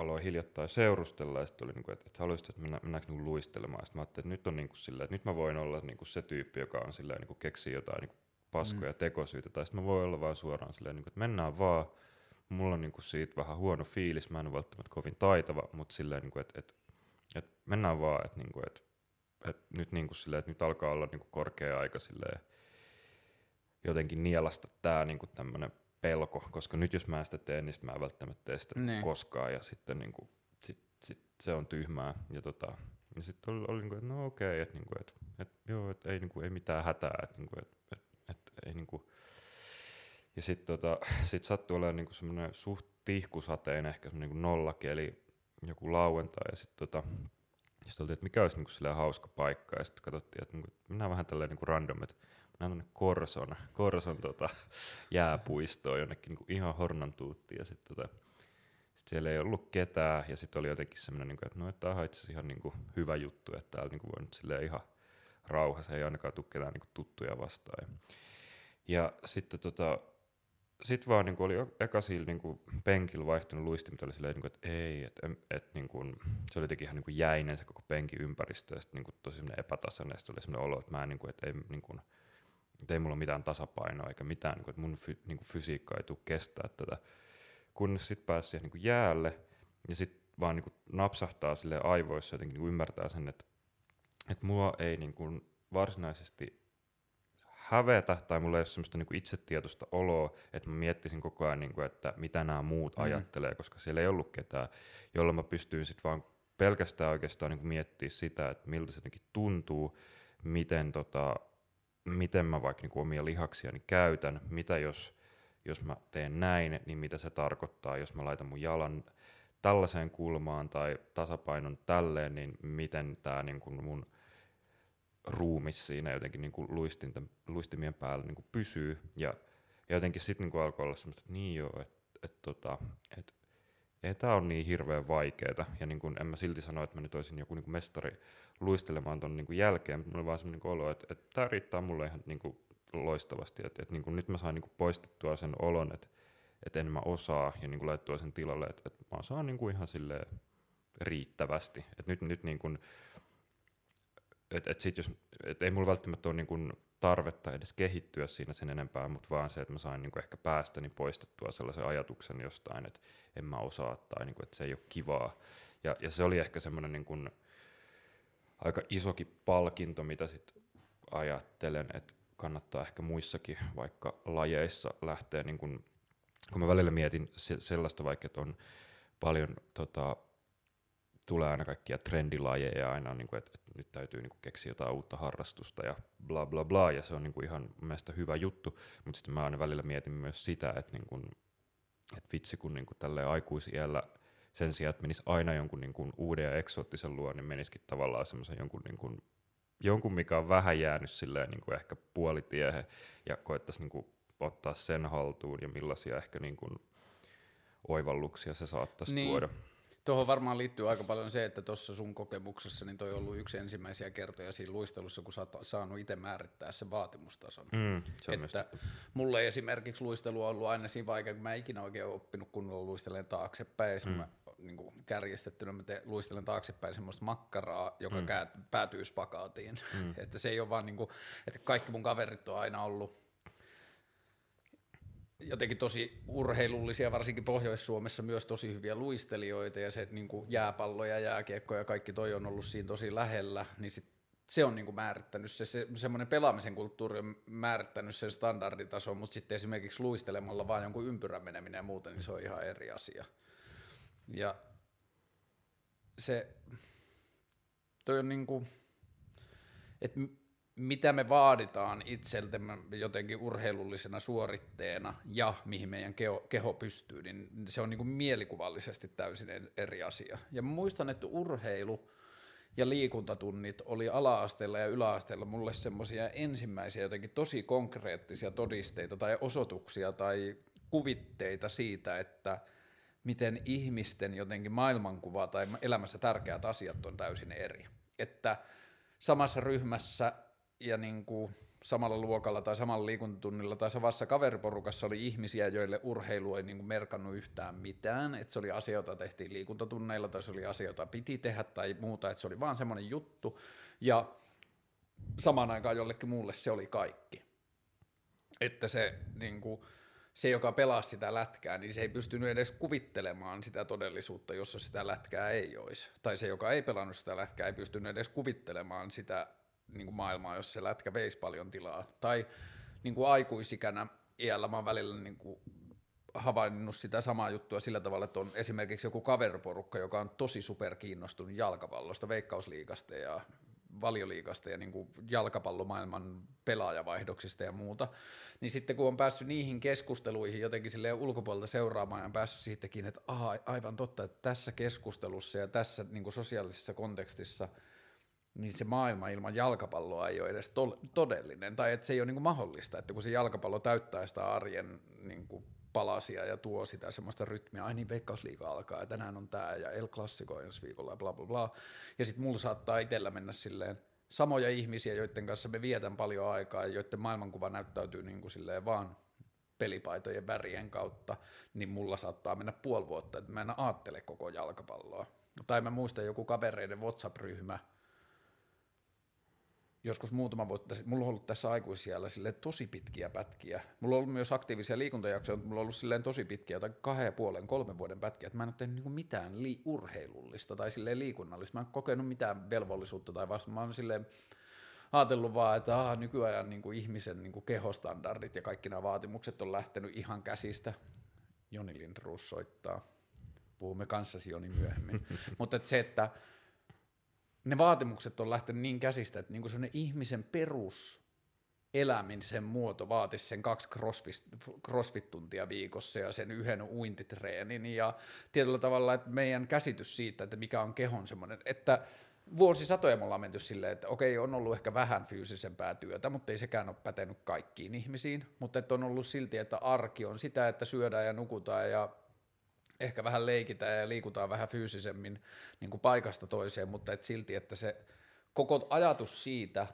aloin hiljattain seurustella ja sitten oli, niinku, että, että haluaisit, että mennä, mennäänkö niinku luistelemaan. Sitten mä ajattelin, että nyt on niinku silleen, että nyt mä voin olla niinku se tyyppi, joka on silleen, niinku keksii jotain niinku paskoja mm. tekosyitä. Tai sitten mä voin olla vaan suoraan silleen, niinku, että mennään vaan. Mulla on niinku siitä vähän huono fiilis, mä en ole välttämättä kovin taitava, mutta silleen, niinku, että, että, että mennään vaan, että, niinku, että, että nyt, niinku silleen, että nyt alkaa olla niinku korkea aika silleen, jotenkin nielasta tämä niinku tämmöinen pelko, koska nyt jos mä sitä teen, niin mä en välttämättä tee sitä niin. koskaan, ja sitten niin kuin, sit, sit se on tyhmää. Ja, tota, ja sitten oli, oli niin kuin, että no okei, okay, että, niin kuin, että, että joo, että ei, niin kuin, ei mitään hätää, että, niin kuin, että, että, että ei niin kuin, ja sitten tota, sit sattui olemaan niin semmoinen suht tihkusateen, ehkä semmoinen niin nollakeli, joku lauantai, ja sitten tota, sitten oltiin, että mikä olisi niin hauska paikka, ja sitten katsottiin, että niin mennään vähän tälleen niin random, että tuonne Korson, Korson tota, jääpuistoon jonnekin niin ihan hornan tuutti ja sitten tota, sit siellä ei ollut ketään ja sitten oli jotenkin semmoinen, niin että no, että tämä on itse ihan niin kuin, hyvä juttu, että täällä niin kuin, voi nyt silleen ihan rauhassa, ei ainakaan tule ketään niin kuin, tuttuja vastaan. Ja, ja sitten tota, sit vaan niin kuin, oli eka sillä niin kuin, penkillä vaihtunut luisti, mutta oli silleen, niin kuin, että ei, että et, niin kuin, se oli jotenkin ihan niin kuin jäinen se koko penkin ympäristö ja sitten niin kuin, tosi epätasainen ja sitten oli semmoinen olo, että mä en, niin kuin, että ei, niin kuin, että ei mulla ole mitään tasapainoa eikä mitään, niin kuin, että mun fy, niin kuin fysiikka ei tule kestää tätä. Kunnes sitten pääsi siihen niin kuin jäälle ja sitten vaan niin kuin napsahtaa sille aivoissa jotenkin niin kuin ymmärtää sen, että, että mua ei niin kuin varsinaisesti hävetä tai mulla ei ole semmoista niin kuin itsetietoista oloa, että mä miettisin koko ajan, niin kuin, että mitä nämä muut mm. ajattelee, koska siellä ei ollut ketään, jolla mä pystyin sitten vaan pelkästään oikeastaan niin miettimään sitä, että miltä se jotenkin tuntuu, miten tota, miten mä vaikka niin omia lihaksiani käytän, mitä jos, jos mä teen näin, niin mitä se tarkoittaa, jos mä laitan mun jalan tällaiseen kulmaan tai tasapainon tälleen, niin miten tämä niin kuin mun ruumis siinä jotenkin niin kuin luistimien päällä niin kuin pysyy. Ja, ja jotenkin sitten niin alkoi olla semmoista, että niin joo, että et, tota, et, ei tämä ole niin hirveän vaikeeta. Ja niin kun, en mä silti sano, että mä nyt olisin joku niin kuin mestari luistelemaan tuon niin jälkeen, mutta mulla oli vaan semmoinen niin olo, että, että tämä riittää mulle ihan niin kuin loistavasti. Että, että niin kuin nyt mä saan niin kuin poistettua sen olon, että, että en mä osaa, ja niin kuin laittua sen tilalle, että, että mä saan niin kuin ihan silleen riittävästi. Että nyt, nyt niin kuin, et, et sit jos, et ei mulla välttämättä ole niin kuin tarvetta edes kehittyä siinä sen enempää, mutta vaan se, että mä sain niin kuin ehkä päästäni poistettua sellaisen ajatuksen jostain, että en mä osaa tai niin kuin, että se ei ole kivaa. Ja, ja se oli ehkä semmoinen niin kuin aika isokin palkinto, mitä sitten ajattelen, että kannattaa ehkä muissakin vaikka lajeissa lähteä, niin kun, kun mä välillä mietin se, sellaista vaikka, että on paljon tota, tulee aina kaikkia trendilajeja aina, niin kuin, että, että nyt täytyy niin keksiä jotain uutta harrastusta ja bla bla bla, ja se on niin kuin, ihan mielestäni hyvä juttu, mutta sitten mä aina välillä mietin myös sitä, että, niin kuin, että vitsi kun niin kuin, tälleen aikuisiellä sen sijaan, että menisi aina jonkun niin kuin, uuden ja eksoottisen luo, niin menisikin tavallaan semmoisen jonkun, niin kuin, jonkun, mikä on vähän jäänyt silleen niin kuin ehkä puolitiehen, ja koettaisiin niin kuin, ottaa sen haltuun, ja millaisia ehkä niin kuin, oivalluksia se saattaisi niin. tuoda. Tuohon varmaan liittyy aika paljon se, että tuossa sun kokemuksessa niin toi on ollut yksi ensimmäisiä kertoja siinä luistelussa, kun sä oot saanut itse määrittää sen vaatimustason. Mm, se on että mulle esimerkiksi luistelu on ollut aina siinä vaikea, kun mä en ikinä oikein oppinut kunnolla luistelemaan taaksepäin. Mm. Mä, niin kuin kärjistettynä mä te, luistelen taaksepäin semmoista makkaraa, joka mm. käät, päätyy spakaatiin. Mm. että se ei ole vaan niin kuin, että kaikki mun kaverit on aina ollut jotenkin tosi urheilullisia, varsinkin Pohjois-Suomessa myös tosi hyviä luistelijoita ja se niin kuin jääpallo ja jääkiekko ja kaikki toi on ollut siinä tosi lähellä, niin sit se on niin kuin määrittänyt, se, se semmoinen pelaamisen kulttuuri on määrittänyt sen standarditason, mutta sitten esimerkiksi luistelemalla vaan jonkun ympyrän meneminen ja muuten, niin se on ihan eri asia. Ja se, toi on niin kuin, että mitä me vaaditaan itseltämme jotenkin urheilullisena suoritteena ja mihin meidän keho, keho pystyy, niin se on niin kuin mielikuvallisesti täysin eri asia. Ja muistan, että urheilu ja liikuntatunnit oli ala-asteella ja yläasteella mulle semmoisia ensimmäisiä jotenkin tosi konkreettisia todisteita tai osoituksia tai kuvitteita siitä, että miten ihmisten jotenkin maailmankuva tai elämässä tärkeät asiat on täysin eri. Että samassa ryhmässä ja niin kuin samalla luokalla tai samalla liikuntatunnilla tai samassa kaveriporukassa oli ihmisiä, joille urheilu ei niin kuin merkannut yhtään mitään, että se oli asia, jota tehtiin liikuntatunneilla tai se oli asia, jota piti tehdä tai muuta, että se oli vaan semmoinen juttu ja samaan aikaan jollekin muulle se oli kaikki. Että se, niin kuin, se, joka pelasi sitä lätkää, niin se ei pystynyt edes kuvittelemaan sitä todellisuutta, jossa sitä lätkää ei olisi. Tai se, joka ei pelannut sitä lätkää, ei pystynyt edes kuvittelemaan sitä niin kuin maailmaa, jos se lätkä veisi paljon tilaa. Tai niin kuin aikuisikänä iällä mä oon välillä niin kuin havainnut sitä samaa juttua sillä tavalla, että on esimerkiksi joku kaveriporukka, joka on tosi super kiinnostunut jalkapallosta, veikkausliikasta ja valioliikasta ja niin kuin jalkapallomaailman pelaajavaihdoksista ja muuta, niin sitten kun on päässyt niihin keskusteluihin jotenkin sille ulkopuolelta seuraamaan ja päässyt siitäkin, että aha, aivan totta, että tässä keskustelussa ja tässä niin kuin sosiaalisessa kontekstissa – niin se maailma ilman jalkapalloa ei ole edes to- todellinen, tai että se ei ole niin kuin mahdollista, että kun se jalkapallo täyttää sitä arjen niin kuin palasia ja tuo sitä semmoista rytmiä, ai niin Veikkausliiga alkaa ja tänään on tämä ja El Clasico ensi viikolla ja bla bla bla, ja sitten mulla saattaa itsellä mennä silleen, samoja ihmisiä, joiden kanssa me vietän paljon aikaa ja joiden maailmankuva näyttäytyy niin kuin silleen vaan pelipaitojen värien kautta, niin mulla saattaa mennä puoli vuotta, että mä en ajattele koko jalkapalloa. Tai mä muistan joku kavereiden WhatsApp-ryhmä, joskus muutama vuotta mulla on ollut tässä aikuisijällä silleen tosi pitkiä pätkiä. Mulla on ollut myös aktiivisia liikuntajaksoja, mutta mulla on ollut silleen tosi pitkiä, jotain kahden ja puolen, kolmen vuoden pätkiä, että mä en ole tehnyt niinku mitään li- urheilullista tai silleen liikunnallista. Mä en kokenut mitään velvollisuutta tai vasta. Mä oon silleen ajatellut vaan, että aha, nykyajan niin kuin ihmisen niin kuin kehostandardit ja kaikki nämä vaatimukset on lähtenyt ihan käsistä. Joni Lindruus soittaa. Puhumme kanssasi Joni myöhemmin. mutta se, että ne vaatimukset on lähtenyt niin käsistä, että niinku sellainen ihmisen perus elämisen muoto vaatisi sen kaksi crossfit, crossfit-tuntia viikossa ja sen yhden uintitreenin. Ja tietyllä tavalla, että meidän käsitys siitä, että mikä on kehon semmoinen, että vuosisatoja me ollaan menty silleen, että okei, on ollut ehkä vähän fyysisempää työtä, mutta ei sekään ole pätenyt kaikkiin ihmisiin, mutta että on ollut silti, että arki on sitä, että syödään ja nukutaan ja ehkä vähän leikitään ja liikutaan vähän fyysisemmin niin kuin paikasta toiseen, mutta et silti, että se koko ajatus siitä,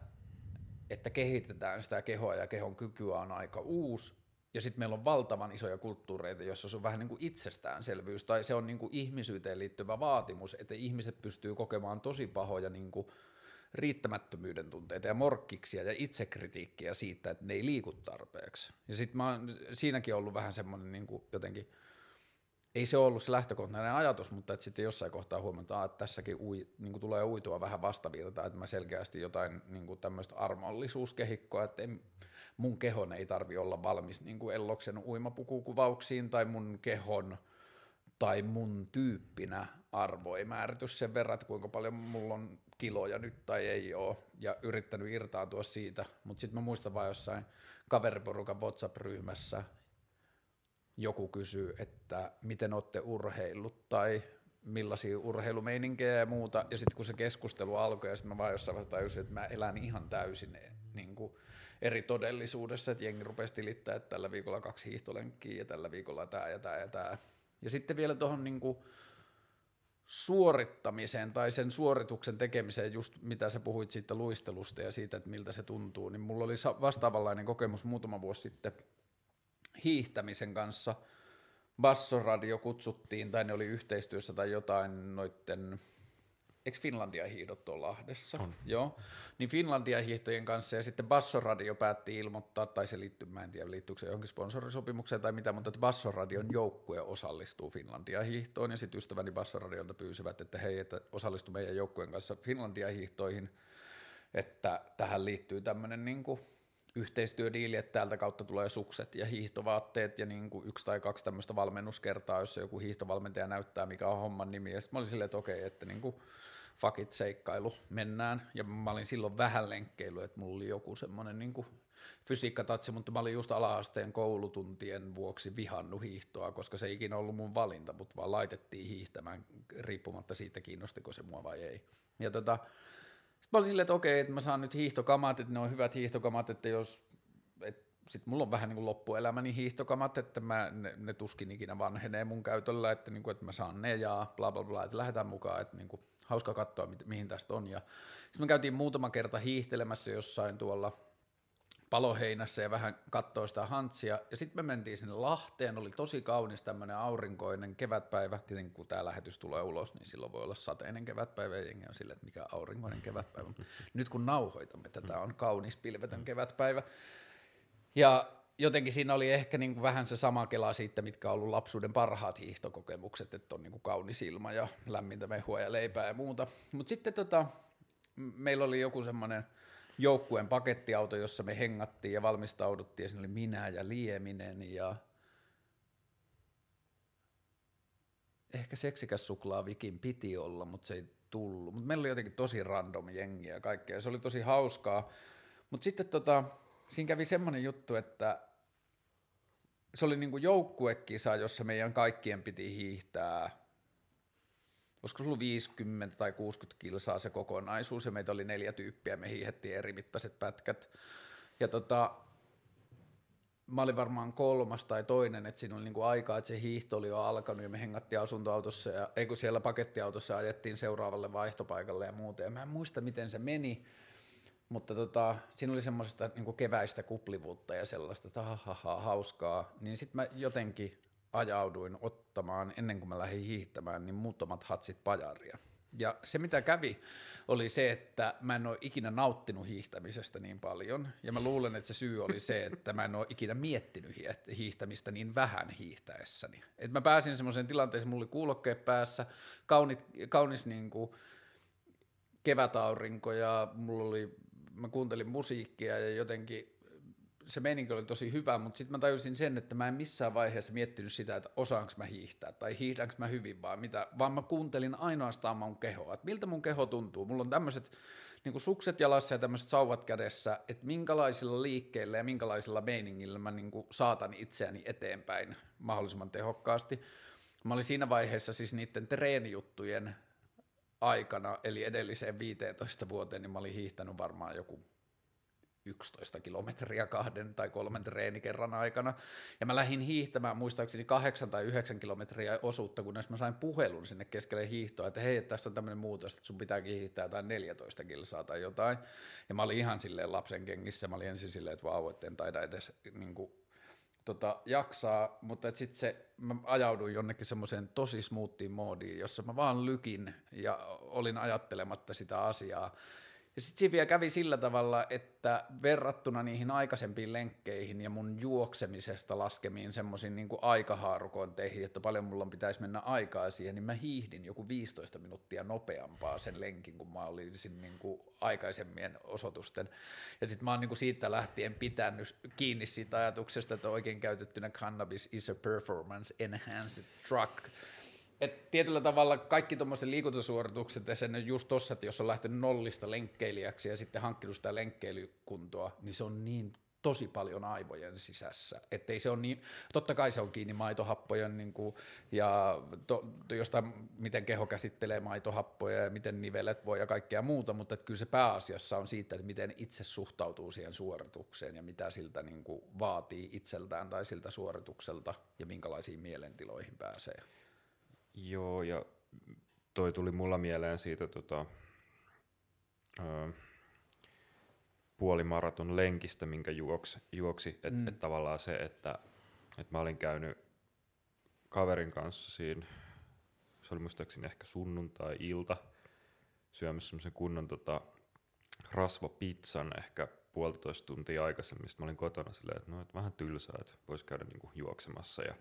että kehitetään sitä kehoa ja kehon kykyä on aika uusi, ja sitten meillä on valtavan isoja kulttuureita, joissa se on vähän niin kuin itsestäänselvyys, tai se on niin kuin ihmisyyteen liittyvä vaatimus, että ihmiset pystyy kokemaan tosi pahoja niin kuin riittämättömyyden tunteita ja morkkiksia ja itsekritiikkiä siitä, että ne ei liiku tarpeeksi. Ja sitten mä oon siinäkin ollut vähän semmoinen niin jotenkin, ei se ollut se lähtökohtainen ajatus, mutta että sitten jossain kohtaa huomataan, että tässäkin ui, niin tulee uitua vähän vastavirtaa, että mä selkeästi jotain niin tämmöistä armollisuuskehikkoa, että en, mun kehon ei tarvi olla valmis niin kuin Elloksen uimapukukuvauksiin tai mun kehon tai mun tyyppinä arvo ei määrity sen verran, että kuinka paljon mulla on kiloja nyt tai ei ole, ja yrittänyt irtaantua siitä, mutta sitten mä muistan vaan jossain kaveriporukan WhatsApp-ryhmässä joku kysyy, että miten olette urheillut tai millaisia urheilumeininkiä ja muuta, ja sitten kun se keskustelu alkoi, ja sitten mä vaan jossain vaiheessa tajusin, että mä elän ihan täysin niin kuin eri todellisuudessa, että jengi rupesi tilittää, että tällä viikolla kaksi hiihtolenkkiä ja tällä viikolla tämä ja tämä ja tämä. Ja sitten vielä tuohon niin suorittamiseen tai sen suorituksen tekemiseen, just mitä sä puhuit siitä luistelusta ja siitä, että miltä se tuntuu, niin mulla oli vastaavanlainen kokemus muutama vuosi sitten hiihtämisen kanssa. Bassoradio kutsuttiin, tai ne oli yhteistyössä tai jotain noitten eikö Finlandia hiihdot tuolla Lahdessa? On. Joo, niin Finlandia hiihtojen kanssa ja sitten Bassoradio päätti ilmoittaa, tai se liittyy, mä en tiedä liittyykö se johonkin sponsorisopimukseen tai mitä, mutta että Bassoradion joukkue osallistuu Finlandia hiihtoon ja sitten ystäväni Bassoradiolta pyysivät, että hei, että osallistu meidän joukkueen kanssa Finlandia hiihtoihin, että tähän liittyy tämmöinen niin kuin yhteistyödiili, täältä kautta tulee sukset ja hiihtovaatteet ja niin kuin yksi tai kaksi tämmöistä valmennuskertaa, jossa joku hiihtovalmentaja näyttää, mikä on homman nimi. Ja sitten mä olin silleen, että okei, että niin kuin fakit seikkailu, mennään. Ja mä olin silloin vähän lenkkeily, että mulla oli joku semmoinen niin kuin fysiikkatatsi, mutta mä olin just ala-asteen koulutuntien vuoksi vihannut hiihtoa, koska se ei ikinä ollut mun valinta, mutta vaan laitettiin hiihtämään riippumatta siitä, kiinnostiko se mua vai ei. Ja tota, sitten mä olin silleen, että okei, että mä saan nyt hiihtokamat, että ne on hyvät hiihtokamat, että jos, et, sitten mulla on vähän niin kuin loppuelämäni hiihtokamat, että mä, ne, ne tuskin ikinä vanhenee mun käytöllä, että, niin kuin, että mä saan ne ja bla bla bla, että lähdetään mukaan, että niin kuin, hauska katsoa, mi- mihin tästä on. Ja sitten me käytiin muutama kerta hiihtelemässä jossain tuolla paloheinässä ja vähän katsoi sitä hantsia. Ja sitten me mentiin sinne Lahteen, oli tosi kaunis tämmöinen aurinkoinen kevätpäivä. Tietenkin kun tämä lähetys tulee ulos, niin silloin voi olla sateinen kevätpäivä ja jengi on silleen, että mikä aurinkoinen kevätpäivä. Nyt kun nauhoitamme, tätä on kaunis pilvetön kevätpäivä. Ja jotenkin siinä oli ehkä niin kuin vähän se sama kela siitä, mitkä on ollut lapsuuden parhaat hiihtokokemukset, että on niin kuin kaunis ilma ja lämmintä mehua ja leipää ja muuta. Mutta sitten tota, meillä oli joku semmoinen joukkueen pakettiauto, jossa me hengattiin ja valmistauduttiin, ja siinä oli minä ja Lieminen ja ehkä seksikäs suklaavikin piti olla, mutta se ei tullut. Mutta meillä oli jotenkin tosi random jengi ja kaikkea, se oli tosi hauskaa. Mutta sitten tota, siinä kävi semmoinen juttu, että se oli niinku joukkuekisa, jossa meidän kaikkien piti hiihtää, olisiko se ollut 50 tai 60 kilsaa se kokonaisuus, ja meitä oli neljä tyyppiä, me hiihettiin eri mittaiset pätkät. Ja tota, mä olin varmaan kolmas tai toinen, että siinä oli niinku aikaa, että se hiihto oli jo alkanut ja me hengattiin asuntoautossa ja ei kun siellä pakettiautossa ajettiin seuraavalle vaihtopaikalle ja muuta. Ja mä en muista, miten se meni, mutta tota, siinä oli semmoista niin keväistä kuplivuutta ja sellaista, että ha, ha, ha, hauskaa. Niin sitten mä jotenkin ajauduin ottamaan, ennen kuin mä lähdin hiihtämään, niin muutamat hatsit pajaria. Ja se mitä kävi, oli se, että mä en ole ikinä nauttinut hiihtämisestä niin paljon. Ja mä luulen, että se syy oli se, että mä en ole ikinä miettinyt hiihtämistä niin vähän hiihtäessäni. Et mä pääsin semmoiseen tilanteeseen, mulla oli kuulokkeet päässä, kaunit, kaunis niin kuin kevätaurinko ja mulla oli mä kuuntelin musiikkia ja jotenkin se meininki oli tosi hyvä, mutta sitten mä tajusin sen, että mä en missään vaiheessa miettinyt sitä, että osaanko mä hiihtää tai hiihdänkö mä hyvin vai mitä, vaan mä kuuntelin ainoastaan mun kehoa, että miltä mun keho tuntuu. Mulla on tämmöiset niin sukset jalassa ja tämmöiset sauvat kädessä, että minkälaisilla liikkeillä ja minkälaisilla meiningillä mä niin saatan itseäni eteenpäin mahdollisimman tehokkaasti. Mä olin siinä vaiheessa siis niiden treenijuttujen aikana, eli edelliseen 15 vuoteen, niin mä olin hiihtänyt varmaan joku 11 kilometriä kahden tai kolmen treenikerran aikana. Ja mä lähdin hiihtämään muistaakseni kahdeksan tai yhdeksän kilometriä osuutta, kunnes mä sain puhelun sinne keskelle hiihtoa, että hei, tässä on tämmöinen muutos, että sun pitääkin hiihtää jotain 14 kilsaa tai jotain. Ja mä olin ihan silleen lapsen kengissä, mä olin ensin silleen, että vau, etten taida edes niin kuin, tota, jaksaa, mutta sitten se, mä ajauduin jonnekin semmoiseen tosi smoothiin moodiin, jossa mä vaan lykin ja olin ajattelematta sitä asiaa. Ja sitten siinä vielä kävi sillä tavalla, että verrattuna niihin aikaisempiin lenkkeihin ja mun juoksemisesta laskemiin semmoisiin niin aikahaarukointeihin, että paljon mulla pitäisi mennä aikaa siihen, niin mä hiihdin joku 15 minuuttia nopeampaa sen lenkin, kun mä olisin niin kuin aikaisemmien osoitusten. Ja sitten mä oon niin kuin siitä lähtien pitänyt kiinni siitä ajatuksesta, että oikein käytettynä cannabis is a performance enhanced drug et tietyllä tavalla kaikki tuommoiset liikuntasuoritukset ja sen just tossa, että jos on lähtenyt nollista lenkkeilijäksi ja sitten hankkinut sitä lenkkeilykuntoa, niin se on niin tosi paljon aivojen sisässä. Ettei se on niin, totta kai se on kiinni maitohappojen niin kuin, ja to, jostain, miten keho käsittelee maitohappoja ja miten nivelet voi ja kaikkea muuta, mutta kyllä se pääasiassa on siitä, että miten itse suhtautuu siihen suoritukseen ja mitä siltä niin kuin, vaatii itseltään tai siltä suoritukselta ja minkälaisiin mielentiloihin pääsee. Joo, ja toi tuli mulla mieleen siitä tota, ö, puolimaraton lenkistä, minkä juoksi, juoksi että mm. et tavallaan se, että et mä olin käynyt kaverin kanssa siinä, se oli muistaakseni ehkä sunnuntai-ilta, syömässä semmoisen kunnon tota, rasvapizzan ehkä puolitoista tuntia aikaisemmin. Mä olin kotona silleen, että no, et vähän tylsää, että voisi käydä niinku juoksemassa. Ja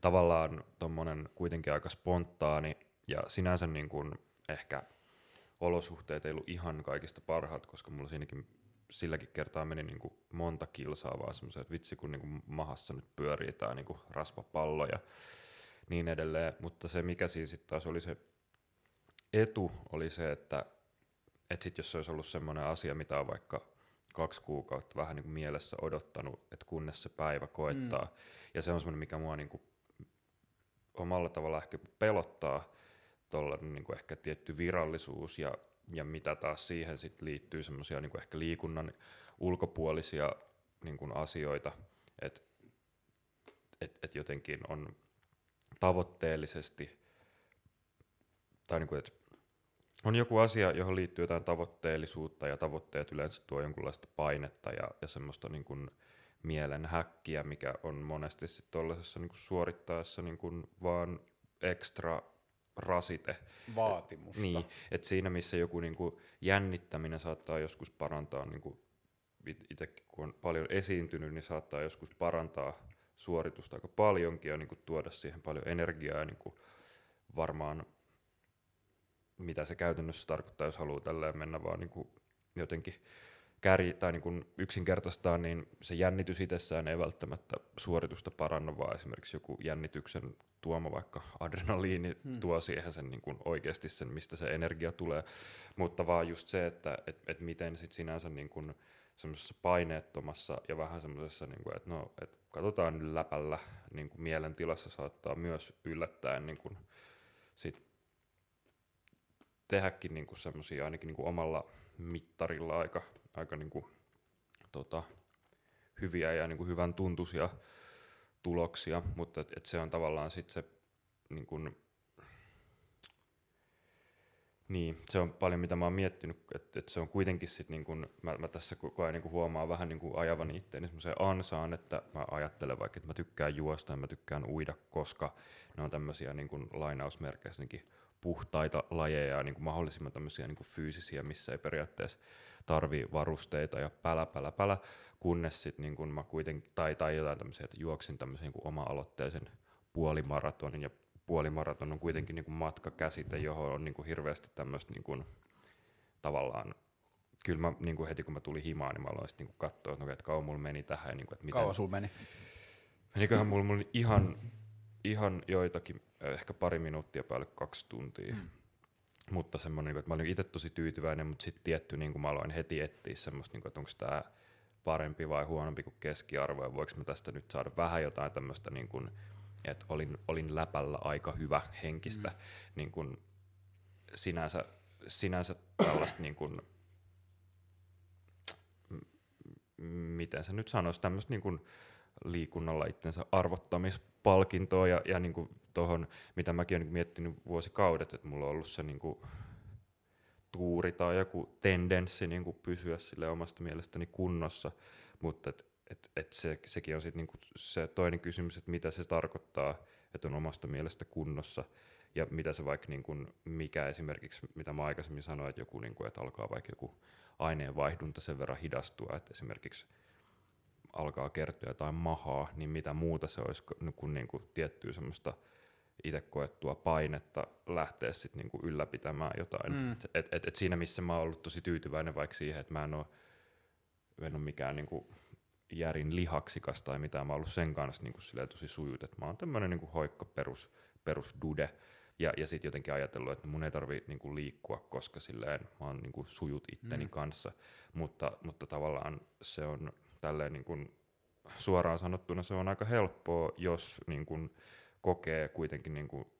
tavallaan tuommoinen kuitenkin aika spontaani ja sinänsä niin kuin ehkä olosuhteet ei ollut ihan kaikista parhaat, koska mulla siinäkin silläkin kertaa meni niin kuin monta kilsaa vaan semmoisen, että vitsi kun niin kuin mahassa nyt pyörii tämä niin rasvapallo ja niin edelleen. Mutta se mikä siinä sitten taas oli se etu, oli se, että et sit jos se olisi ollut semmoinen asia, mitä on vaikka kaksi kuukautta vähän niin kuin mielessä odottanut, että kunnes se päivä koettaa. Mm. Ja se on semmoinen, mikä mua niin kuin omalla tavalla ehkä pelottaa tuollainen niin ehkä tietty virallisuus ja, ja mitä taas siihen sit liittyy semmoisia niin ehkä liikunnan ulkopuolisia niin kuin asioita, että et, et jotenkin on tavoitteellisesti, tai niin kuin, että on joku asia, johon liittyy jotain tavoitteellisuutta ja tavoitteet yleensä tuo jonkunlaista painetta ja, ja semmoista niin kuin, mielen häkkiä, mikä on monesti sitten tuollaisessa niin suorittaessa niin kuin vaan ekstra rasite. Vaatimusta. Et, niin, että siinä missä joku niin kuin jännittäminen saattaa joskus parantaa, niin kuin itsekin kun on paljon esiintynyt, niin saattaa joskus parantaa suoritusta aika paljonkin ja niin kuin tuoda siihen paljon energiaa ja niin kuin varmaan mitä se käytännössä tarkoittaa, jos haluaa tälleen mennä vaan niin kuin jotenkin kärj, tai niin kuin yksinkertaistaa, niin se jännitys itsessään ei välttämättä suoritusta paranna, vaan esimerkiksi joku jännityksen tuoma vaikka adrenaliini hmm. tuo siihen sen niin kuin oikeasti sen, mistä se energia tulee, mutta vaan just se, että et, et miten sit sinänsä niin kuin semmoisessa paineettomassa ja vähän semmoisessa, niin kuin, että no, et katsotaan nyt läpällä niin kuin mielentilassa saattaa myös yllättäen niin kuin sit tehdäkin niin semmoisia ainakin niin kuin omalla mittarilla aika aika niin kuin, tota, hyviä ja niin kuin hyvän tuntuisia tuloksia, mutta et, et se on tavallaan sitten se niin kuin, niin, se on paljon mitä mä oon miettinyt, että et se on kuitenkin sit niin kun, mä, mä tässä koko ajan niin huomaan vähän niin kuin ajavani itteeni semmoiseen ansaan, että mä ajattelen vaikka, että mä tykkään juosta ja mä tykkään uida, koska ne on tämmöisiä niin kuin lainausmerkeissä puhtaita lajeja niin kuin mahdollisimman tämmöisiä niin kuin fyysisiä, missä ei periaatteessa tarvii varusteita ja pälä, pälä, pälä, kunnes sitten niin mä kuitenkin, tai, tai jotain tämmöisiä, että juoksin tämmöisen niin oma-aloitteisen puolimaratonin, ja puolimaraton on kuitenkin niin kuin matkakäsite, johon on niin kuin hirveästi tämmöistä niin kuin, tavallaan kyllä mä niin kuin heti kun mä tulin himaan, niin mä aloin sitten niin katsoa, että, no, että kauan mulla meni tähän. Niin kuin, että miten, kauan sulla meni? Meniköhän mulla, mulla ihan, ihan joitakin, ehkä pari minuuttia päälle kaksi tuntia. Mm mutta semmoinen, että mä olin itse tosi tyytyväinen, mutta sitten tietty, niin kuin mä aloin heti etsiä semmoista, niin kuin, että onko tämä parempi vai huonompi kuin keskiarvo, ja voiko mä tästä nyt saada vähän jotain tämmöistä, niin kuin, että olin, olin läpällä aika hyvä henkistä, mm. niin kuin, sinänsä, sinänsä tällaista niin kuin, miten se nyt sanoisi, tämmöistä niin kuin liikunnalla itsensä arvottamispalkintoa ja, ja niin tuohon, mitä mäkin olen miettinyt vuosikaudet, että mulla on ollut se niin kuin tuuri tai joku tendenssi niin kuin pysyä sille omasta mielestäni kunnossa, mutta et, et, et se, sekin on sitten niinku se toinen kysymys, että mitä se tarkoittaa, että on omasta mielestä kunnossa, ja mitä se vaikka, niin kuin, mikä esimerkiksi, mitä mä aikaisemmin sanoin, että joku, niin kuin, että alkaa vaikka joku aineenvaihdunta sen verran hidastua, että esimerkiksi alkaa kertyä jotain mahaa, niin mitä muuta se olisi kuin, niin kuin tiettyä semmoista itse koettua painetta lähteä sitten niin kuin ylläpitämään jotain. Mm. Et, et, et siinä missä mä oon ollut tosi tyytyväinen vaikka siihen, että mä en ole, en ole mikään niin kuin järin lihaksikas tai mitään, mä oon ollut sen kanssa niin kuin tosi sujut, että mä oon tämmöinen niin kuin hoikka perus, perus dude, ja, ja sitten jotenkin ajatellut, että mun ei tarvi niinku liikkua, koska silleen mä oon niinku sujut itteni mm. kanssa. Mutta, mutta tavallaan se on tälleen niinku, suoraan sanottuna se on aika helppoa, jos niinku, kokee kuitenkin niinku,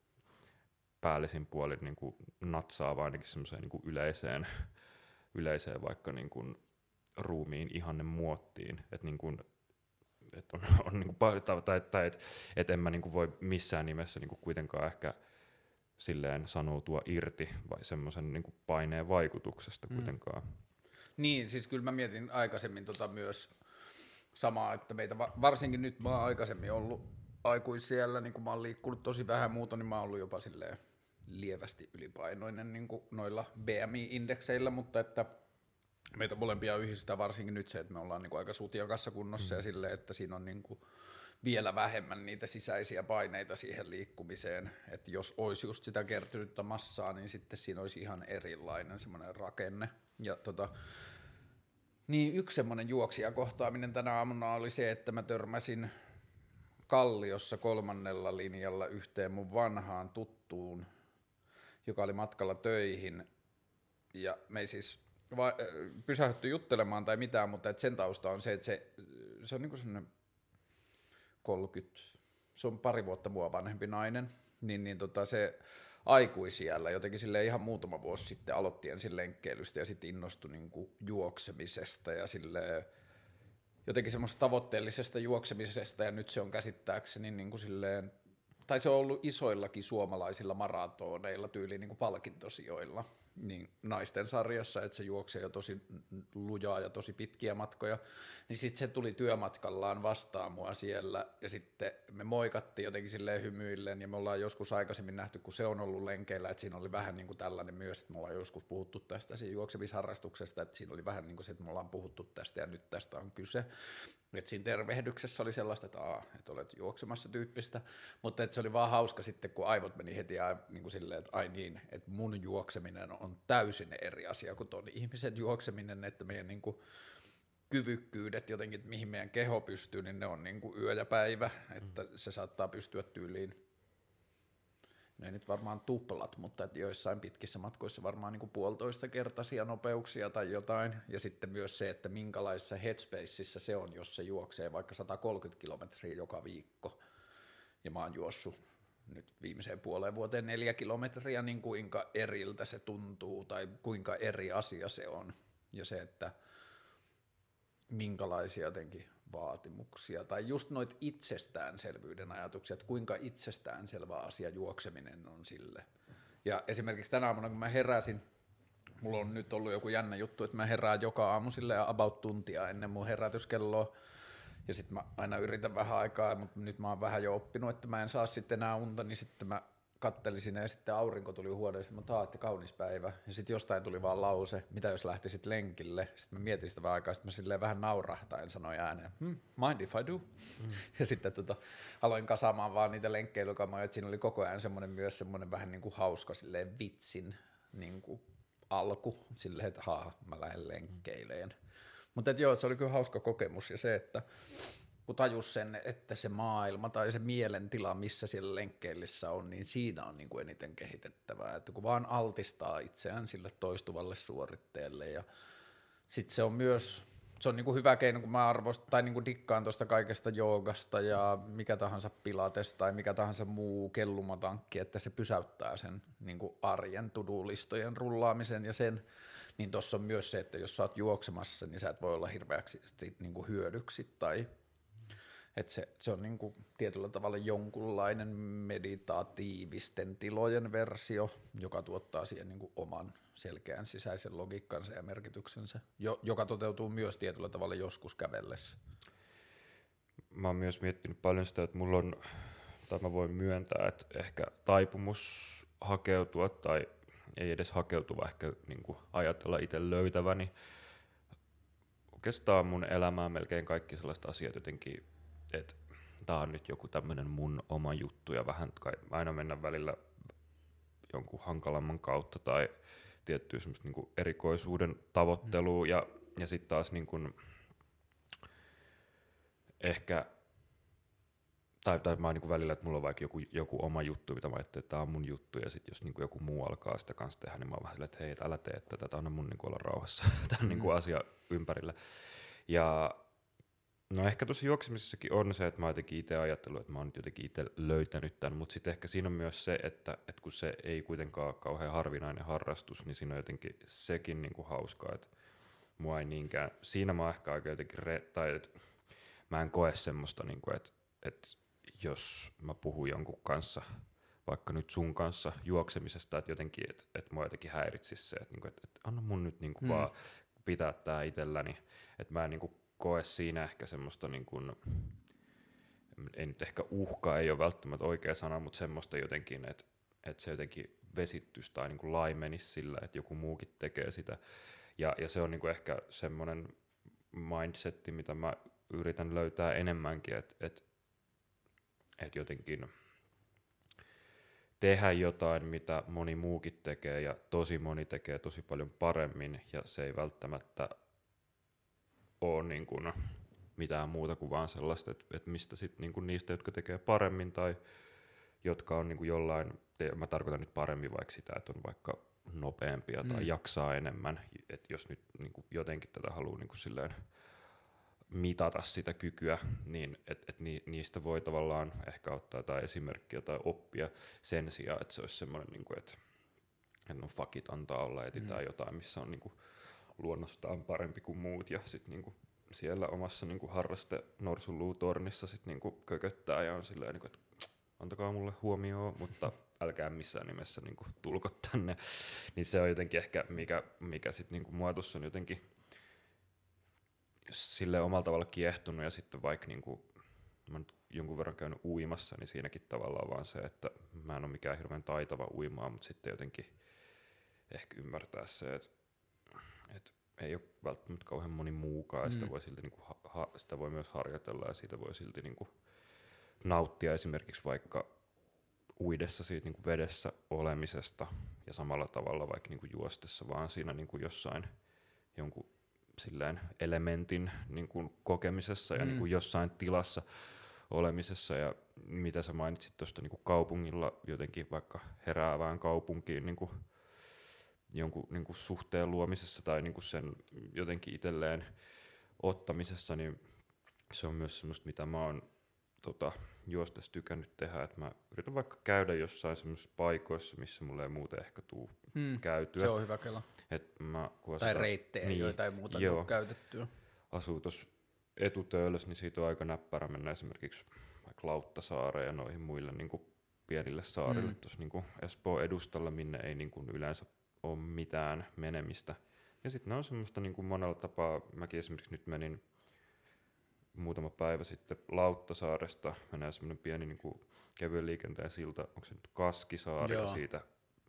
päällisin puolin niinku, natsaa ainakin semmoiseen niinku, yleiseen, yleiseen vaikka niinku, ruumiin ihanne muottiin. Että niinku, et on, on niinku, tai, tai, tai että et en mä niinku, voi missään nimessä niinku, kuitenkaan ehkä – silleen sanoutua irti vai semmoisen niin paineen vaikutuksesta mm. kuitenkaan. Niin, siis kyllä mä mietin aikaisemmin tota myös samaa, että meitä varsinkin nyt mä oon aikaisemmin ollut aikuisiellä, niin kun mä oon liikkunut tosi vähän muuta, niin mä oon ollut jopa silleen lievästi ylipainoinen niin kuin noilla BMI-indekseillä, mutta että meitä molempia yhdistää varsinkin nyt se, että me ollaan niin kuin aika sutiakassa kunnossa mm. ja silleen, että siinä on niin kuin vielä vähemmän niitä sisäisiä paineita siihen liikkumiseen, että jos olisi just sitä kertynyttä massaa, niin sitten siinä olisi ihan erilainen semmoinen rakenne. Ja tota, niin yksi semmoinen juoksijakohtaaminen tänä aamuna oli se, että mä törmäsin Kalliossa kolmannella linjalla yhteen mun vanhaan tuttuun, joka oli matkalla töihin. Ja me ei siis va- pysähdytty juttelemaan tai mitään, mutta et sen tausta on se, että se, se on niinku semmoinen 30, se on pari vuotta mua vanhempi nainen, niin, niin tota se aikuisiellä. Jotenkin sille ihan muutama vuosi sitten aloitti ensin lenkkeilystä ja sitten innostui niin kuin juoksemisesta ja sille jotenkin semmoista tavoitteellisesta juoksemisesta. Ja nyt se on käsittääkseni niin kuin silleen, tai se on ollut isoillakin suomalaisilla maratoneilla tyyliin niin kuin palkintosijoilla niin naisten sarjassa, että se juoksee jo tosi lujaa ja tosi pitkiä matkoja, niin sitten se tuli työmatkallaan vastaan mua siellä, ja sitten me moikattiin jotenkin silleen hymyillen, ja me ollaan joskus aikaisemmin nähty, kun se on ollut lenkeillä, että siinä oli vähän niin kuin tällainen myös, että me ollaan joskus puhuttu tästä siinä juoksemisharrastuksesta, että siinä oli vähän niin kuin se, että me ollaan puhuttu tästä, ja nyt tästä on kyse, että siinä tervehdyksessä oli sellaista, että, aa, että olet juoksemassa tyyppistä, mutta että se oli vaan hauska sitten, kun aivot meni heti niin kuin silleen, että ai niin, että mun juokseminen on täysin eri asia kuin tuon ihmisen juokseminen, että meidän niin kuin kyvykkyydet jotenkin, mihin meidän keho pystyy, niin ne on niin kuin yö ja päivä, että se saattaa pystyä tyyliin ne ei nyt varmaan tuplat, mutta että joissain pitkissä matkoissa varmaan niin kuin puolitoista kertaisia nopeuksia tai jotain. Ja sitten myös se, että minkälaisessa headspaceissa se on, jos se juoksee vaikka 130 kilometriä joka viikko. Ja mä oon juossut nyt viimeiseen puoleen vuoteen neljä kilometriä, niin kuinka eriltä se tuntuu tai kuinka eri asia se on. Ja se, että minkälaisia jotenkin vaatimuksia tai just noit itsestäänselvyyden ajatuksia, että kuinka itsestäänselvä asia juokseminen on sille. Ja esimerkiksi tänä aamuna, kun mä heräsin, mulla on nyt ollut joku jännä juttu, että mä herään joka aamu sille about tuntia ennen mun herätyskelloa, ja sitten mä aina yritän vähän aikaa, mutta nyt mä oon vähän jo oppinut, että mä en saa sitten enää unta, niin sitten mä kattelin sinne ja sitten aurinko tuli huoneeseen, mä taatte kaunis päivä. Ja sitten jostain tuli vaan lause, mitä jos lähtisit lenkille. Sitten mä mietin sitä vähän aikaa, sitten mä silleen vähän naurahtain sanoin ääneen, hmm, mind if I do? Mm. Ja sitten tota, aloin kasaamaan vaan niitä lenkkeilykamoja, että siinä oli koko ajan semmoinen myös semmoinen vähän niin kuin hauska silleen vitsin niin kuin alku, silleen, että haa, mä lähden lenkkeileen. Mutta joo, se oli kyllä hauska kokemus ja se, että kun tajus sen, että se maailma tai se mielentila, missä siellä lenkkeillissä on, niin siinä on niin kuin eniten kehitettävää, että kun vaan altistaa itseään sille toistuvalle suoritteelle ja sitten se on myös, se on niin kuin hyvä keino, kun mä arvostan tai niin kuin dikkaan tuosta kaikesta joogasta ja mikä tahansa pilates tai mikä tahansa muu kellumatankki, että se pysäyttää sen niin kuin arjen tudulistojen rullaamisen ja sen, niin tuossa on myös se, että jos sä oot juoksemassa, niin sä et voi olla hirveäksi niin kuin hyödyksi tai että se, se on niin kuin tietyllä tavalla jonkunlainen meditatiivisten tilojen versio, joka tuottaa siihen niin kuin oman selkeän sisäisen logiikkansa ja merkityksensä, jo, joka toteutuu myös tietyllä tavalla joskus kävellessä. Mä oon myös miettinyt paljon sitä, että mulla on, tai mä voin myöntää, että ehkä taipumus hakeutua tai ei edes hakeutuva, ehkä niin kuin ajatella itse löytäväni. Oikeastaan mun elämää melkein kaikki sellaiset asiat jotenkin, että tämä on nyt joku tämmöinen mun oma juttu ja vähän kai aina mennä välillä jonkun hankalamman kautta tai tiettyä semmoista niin erikoisuuden tavoittelua mm. ja, ja sitten taas niin kuin ehkä tai, tai mä oon niin välillä, että mulla on vaikka joku, joku oma juttu, mitä mä ajattelin, että tämä on mun juttu, ja sitten jos niin kuin joku muu alkaa sitä kanssa tehdä, niin mä oon vähän silleen, että hei, älä tee tätä, tämä on mun niin kuin olla rauhassa, tämä on mm. niin kuin asia ympärillä. Ja no ehkä tuossa juoksemisessakin on se, että mä oon jotenkin itse ajatellut, että mä oon nyt jotenkin itse löytänyt tämän, mutta sitten ehkä siinä on myös se, että, että kun se ei kuitenkaan ole kauhean harvinainen harrastus, niin siinä on jotenkin sekin niin kuin hauskaa, että mua ei niinkään, siinä mä oon ehkä aika jotenkin, re, tai että mä en koe semmoista, niin kuin, että, että jos mä puhun jonkun kanssa, vaikka nyt sun kanssa juoksemisesta, että jotenkin, että, että mua jotenkin häiritsisi se, että, niinku, että, että anna mun nyt niin kuin hmm. vaan pitää tää itselläni, että mä en niin kuin koe siinä ehkä semmoista niin kuin, ei nyt ehkä uhkaa, ei ole välttämättä oikea sana, mutta semmoista jotenkin, että, että se jotenkin vesittyisi tai niin laimenisi sillä, että joku muukin tekee sitä. Ja, ja se on niin kuin ehkä semmoinen mindsetti, mitä mä yritän löytää enemmänkin, että, että että jotenkin tehdä jotain, mitä moni muukin tekee ja tosi moni tekee tosi paljon paremmin ja se ei välttämättä ole niin kuin mitään muuta kuin vaan sellaista, että, että mistä sitten niin kuin niistä, jotka tekee paremmin tai jotka on niin kuin jollain, mä tarkoitan nyt paremmin vaikka sitä, että on vaikka nopeampia tai mm. jaksaa enemmän, että jos nyt niin kuin jotenkin tätä haluaa niin kuin silleen mitata sitä kykyä, niin että et ni, niistä voi tavallaan ehkä ottaa jotain esimerkkiä tai oppia sen sijaan, että se olisi semmoinen, niin kuin, että, että no fuck it, antaa olla, etsitään mm. jotain, missä on niin kuin, luonnostaan parempi kuin muut ja sitten niin kuin, siellä omassa niin kuin harraste norsunluutornissa sitten niin kuin kököttää ja on silleen, niin kuin, että antakaa mulle huomioon, mutta älkää missään nimessä niin kuin, tulko tänne. Niin se on jotenkin ehkä, mikä, mikä sitten niin mua on jotenkin sille omalla tavalla kiehtunut ja sitten vaikka niin kuin, mä nyt jonkun verran käynyt uimassa, niin siinäkin tavallaan vaan se, että mä en ole mikään hirveän taitava uimaa, mutta sitten jotenkin ehkä ymmärtää se, että, että ei ole välttämättä kauhean moni muukaan, mm. sitä, voi silti niin kuin, ha, sitä voi myös harjoitella ja siitä voi silti niin kuin nauttia esimerkiksi vaikka uidessa siitä niin kuin vedessä olemisesta ja samalla tavalla vaikka niin kuin juostessa, vaan siinä niin kuin jossain jonkun silleen elementin niin kuin kokemisessa ja mm. niin kuin jossain tilassa olemisessa ja mitä sä mainitsit tuosta niin kaupungilla jotenkin vaikka heräävään kaupunkiin niin kuin jonkun niin kuin suhteen luomisessa tai niin kuin sen jotenkin itselleen ottamisessa, niin se on myös semmoista, mitä mä oon tota, juostes tykännyt tehdä, että mä yritän vaikka käydä jossain semmoisissa paikoissa, missä mulle ei muuten ehkä tuu hmm, käytyä. Se on hyvä kela. Et mä, tai reittejä niin, joitain muuta joo, käytettyä. Asuu tuossa etutöölössä, niin siitä on aika näppärä mennä esimerkiksi vaikka Lauttasaareen ja noihin muille niin kuin pienille saarille hmm. tuossa niin Espoon edustalla, minne ei niin kuin yleensä ole mitään menemistä. Ja sitten ne on semmoista niin kuin monella tapaa, mäkin esimerkiksi nyt menin muutama päivä sitten Lauttasaaresta, menee semmoinen pieni niin kuin kevyen liikenteen silta, onko se nyt Kaskisaari, Joo. ja siitä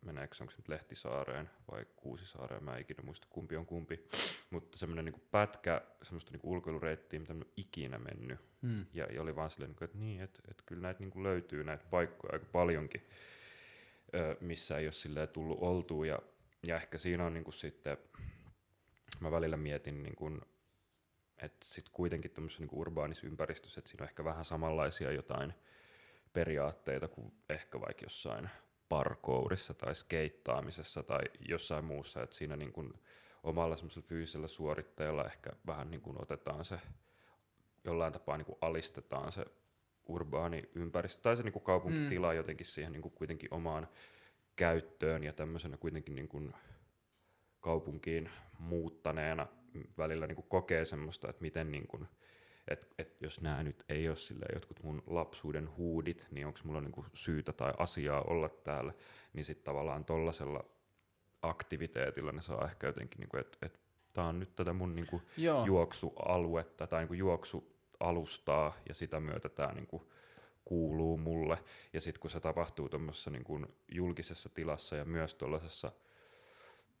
meneekö onko se nyt Lehtisaareen vai Kuusisaareen, mä en ikinä muista kumpi on kumpi, mutta semmoinen niin pätkä semmoista niin ulkoilureittiä, mitä en ikinä mennyt, hmm. ja, ja, oli vaan silleen, niin että niin, että, että kyllä näitä niin löytyy näitä paikkoja aika paljonkin, missä ei ole silleen tullut oltua, ja, ja ehkä siinä on niin kuin sitten, mä välillä mietin niin kuin että sitten kuitenkin tämmöisessä niin urbaanissa ympäristössä, että siinä on ehkä vähän samanlaisia jotain periaatteita kuin ehkä vaikka jossain parkourissa tai skeittaamisessa tai jossain muussa, että siinä niin kuin omalla semmoisella fyysisellä suoritteella ehkä vähän niin kuin otetaan se, jollain tapaa niin kuin alistetaan se urbaani ympäristö tai se niin kuin kaupunkitila mm. jotenkin siihen niin kuin kuitenkin omaan käyttöön ja tämmöisenä kuitenkin niin kuin kaupunkiin muuttaneena välillä niin kuin kokee semmoista, että miten niin kuin, et, et jos nämä nyt ei ole sille jotkut mun lapsuuden huudit, niin onko mulla niinku syytä tai asiaa olla täällä, niin sitten tavallaan tollasella aktiviteetilla ne saa ehkä jotenkin, niinku, että et, tämä on nyt tätä mun niinku juoksualuetta tai niinku juoksualustaa ja sitä myötä tämä niinku kuuluu mulle. Ja sitten kun se tapahtuu tuommoisessa niinku julkisessa tilassa ja myös tuollaisessa,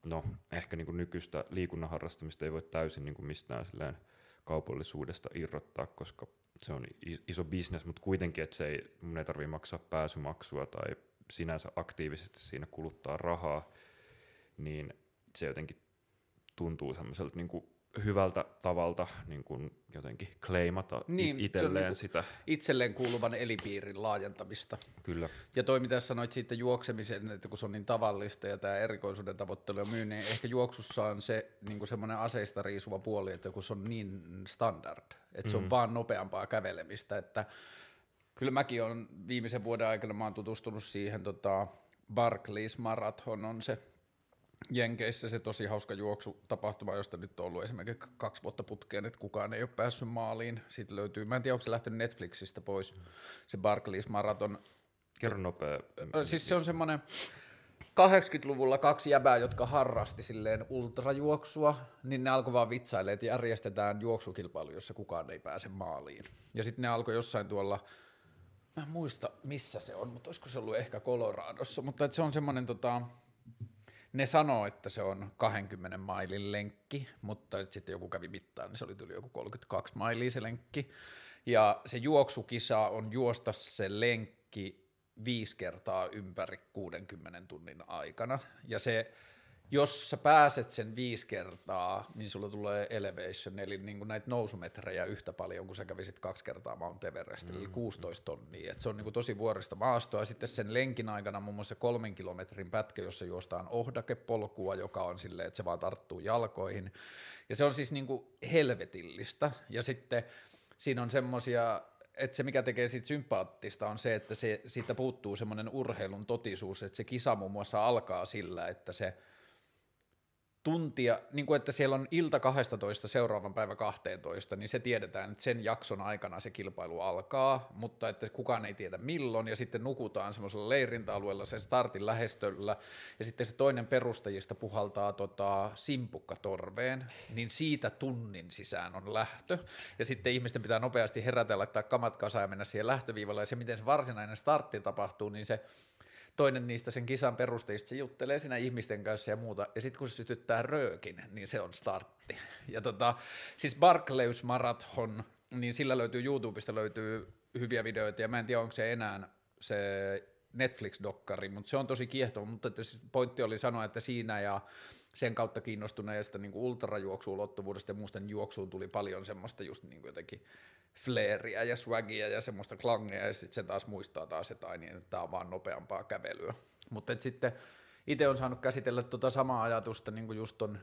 no ehkä niinku nykyistä liikunnan harrastamista ei voi täysin niinku mistään silleen kaupallisuudesta irrottaa, koska se on iso bisnes, mutta kuitenkin, että se ei, mun ei tarvitse maksaa pääsymaksua tai sinänsä aktiivisesti siinä kuluttaa rahaa, niin se jotenkin tuntuu semmoiselta niin kuin hyvältä tavalta niin kuin jotenkin kleimata niin, itselleen niin sitä. Itselleen kuuluvan elipiirin laajentamista. Kyllä. Ja toi mitä sanoit siitä juoksemisen, että kun se on niin tavallista ja tämä erikoisuuden tavoittelu ja myynnin, niin ehkä juoksussa on se niin semmoinen aseista riisuva puoli, että kun se on niin standard, että mm. se on mm. vaan nopeampaa kävelemistä, että kyllä mäkin on viimeisen vuoden aikana mä oon tutustunut siihen tota, Barclays Marathon on se Jenkeissä se tosi hauska juoksutapahtuma, josta nyt on ollut esimerkiksi kaksi vuotta putkeen, että kukaan ei ole päässyt maaliin. Siitä löytyy, mä en tiedä, onko se lähtenyt Netflixistä pois, se Barclays Marathon. Kerro nopea. Siis se on semmoinen 80-luvulla kaksi jäbää, jotka harrasti silleen ultrajuoksua, niin ne alkoi vaan vitsailemaan, että järjestetään juoksukilpailu, jossa kukaan ei pääse maaliin. Ja sitten ne alkoi jossain tuolla, mä en muista missä se on, mutta olisiko se ollut ehkä Coloradossa, mutta se on semmoinen tota, ne sanoo, että se on 20 mailin lenkki, mutta sitten joku kävi mittaan, niin se oli tuli joku 32 mailia se lenkki. Ja se juoksukisa on juosta se lenkki viisi kertaa ympäri 60 tunnin aikana. Ja se jos sä pääset sen viisi kertaa, niin sulla tulee elevation, eli niin kuin näitä nousumetrejä yhtä paljon kuin sä kävisit kaksi kertaa Mount Everestillä, mm. eli 16 tonnia. Et se on niin kuin tosi vuorista maastoa. Ja sitten sen lenkin aikana muun muassa kolmen kilometrin pätkä, jossa juostaan ohdakepolkua, joka on silleen, että se vaan tarttuu jalkoihin. Ja se on siis niin kuin helvetillistä. Ja sitten siinä on semmoisia että se mikä tekee siitä sympaattista on se, että se, siitä puuttuu semmoinen urheilun totisuus, että se kisa muun muassa alkaa sillä, että se – tuntia, niin kuin että siellä on ilta 12 seuraavan päivä 12, niin se tiedetään, että sen jakson aikana se kilpailu alkaa, mutta että kukaan ei tiedä milloin, ja sitten nukutaan semmoisella leirintäalueella sen startin lähestöllä, ja sitten se toinen perustajista puhaltaa tota, simpukkatorveen, niin siitä tunnin sisään on lähtö, ja sitten ihmisten pitää nopeasti herätä, laittaa kamat kasaan ja mennä siihen lähtöviivalle, ja se miten se varsinainen startti tapahtuu, niin se toinen niistä sen kisan perusteista, se juttelee siinä ihmisten kanssa ja muuta, ja sitten kun se sytyttää röökin, niin se on startti. Ja tota, siis Barclays Marathon, niin sillä löytyy YouTubesta löytyy hyviä videoita, ja mä en tiedä, onko se enää se Netflix-dokkari, mutta se on tosi kiehtova, mutta pointti oli sanoa, että siinä ja sen kautta kiinnostuneesta niin ultrajuoksuulottuvuudesta ja muusta juoksuun tuli paljon semmoista just niin jotenkin flareia ja swagia ja semmoista klangia, ja sitten se taas muistaa taas jotain, niin että tämä on vaan nopeampaa kävelyä. Mutta sitten itse on saanut käsitellä tuota samaa ajatusta, niin kuin just on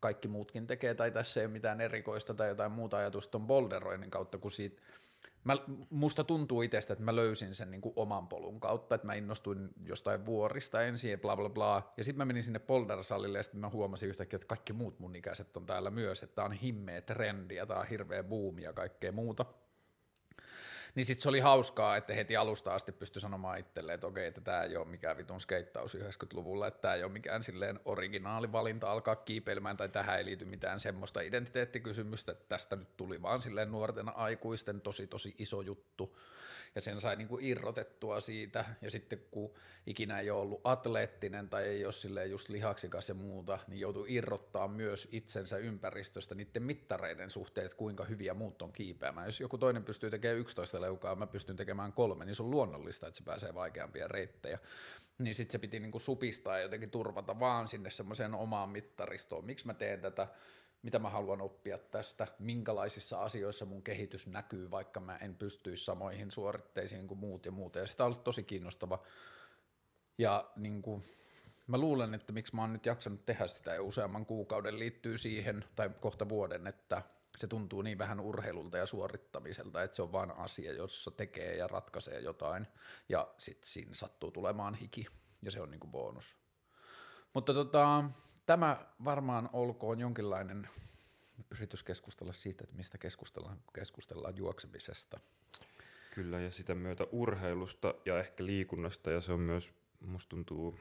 kaikki muutkin tekee, tai tässä ei ole mitään erikoista tai jotain muuta ajatusta on bolderoinnin kautta, kun siitä mä, musta tuntuu itsestä, että mä löysin sen niin kuin oman polun kautta, että mä innostuin jostain vuorista ensin ja bla bla bla, ja sitten mä menin sinne poldersalille ja sitten mä huomasin yhtäkkiä, että kaikki muut mun ikäiset on täällä myös, että tää on himmeä trendi ja tää on hirveä buumi ja kaikkea muuta. Niin sitten se oli hauskaa, että heti alusta asti pystyi sanomaan itselleen, että okei, että tämä ei ole mikään vitun skeittaus 90-luvulla, että tämä ei ole mikään silleen originaalivalinta alkaa kiipeilemään, tai tähän ei liity mitään semmoista identiteettikysymystä, että tästä nyt tuli vaan silleen nuorten aikuisten tosi tosi iso juttu, ja sen sai niin kuin irrotettua siitä, ja sitten kun ikinä ei ole ollut atleettinen tai ei ole silleen just lihaksikas ja muuta, niin joutuu irrottaa myös itsensä ympäristöstä niiden mittareiden suhteen, että kuinka hyviä muut on kiipeämään. Jos joku toinen pystyy tekemään 11 leukaa, mä pystyn tekemään kolme, niin se on luonnollista, että se pääsee vaikeampia reittejä niin sitten se piti niinku supistaa ja jotenkin turvata vaan sinne semmoiseen omaan mittaristoon. Miksi mä teen tätä? Mitä mä haluan oppia tästä, minkälaisissa asioissa mun kehitys näkyy, vaikka mä en pystyisi samoihin suoritteisiin kuin muut ja muuta. Ja sitä on ollut tosi kiinnostava. Ja niin kuin, mä luulen, että miksi mä oon nyt jaksanut tehdä sitä jo useamman kuukauden liittyy siihen, tai kohta vuoden, että se tuntuu niin vähän urheilulta ja suorittamiselta, että se on vain asia, jossa tekee ja ratkaisee jotain, ja sitten siinä sattuu tulemaan hiki, ja se on niin kuin bonus. Mutta tota, tämä varmaan olkoon jonkinlainen yritys keskustella siitä, että mistä keskustellaan, kun keskustellaan juoksemisesta. Kyllä, ja sitä myötä urheilusta ja ehkä liikunnasta, ja se on myös, musta tuntuu,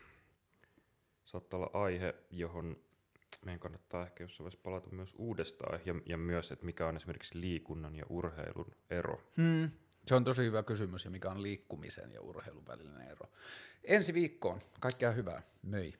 saattaa olla aihe, johon meidän kannattaa ehkä jossain vaiheessa palata myös uudestaan, ja, ja myös, että mikä on esimerkiksi liikunnan ja urheilun ero. Hmm. Se on tosi hyvä kysymys, ja mikä on liikkumisen ja urheilun välinen ero. Ensi viikkoon, kaikkea hyvää, möi!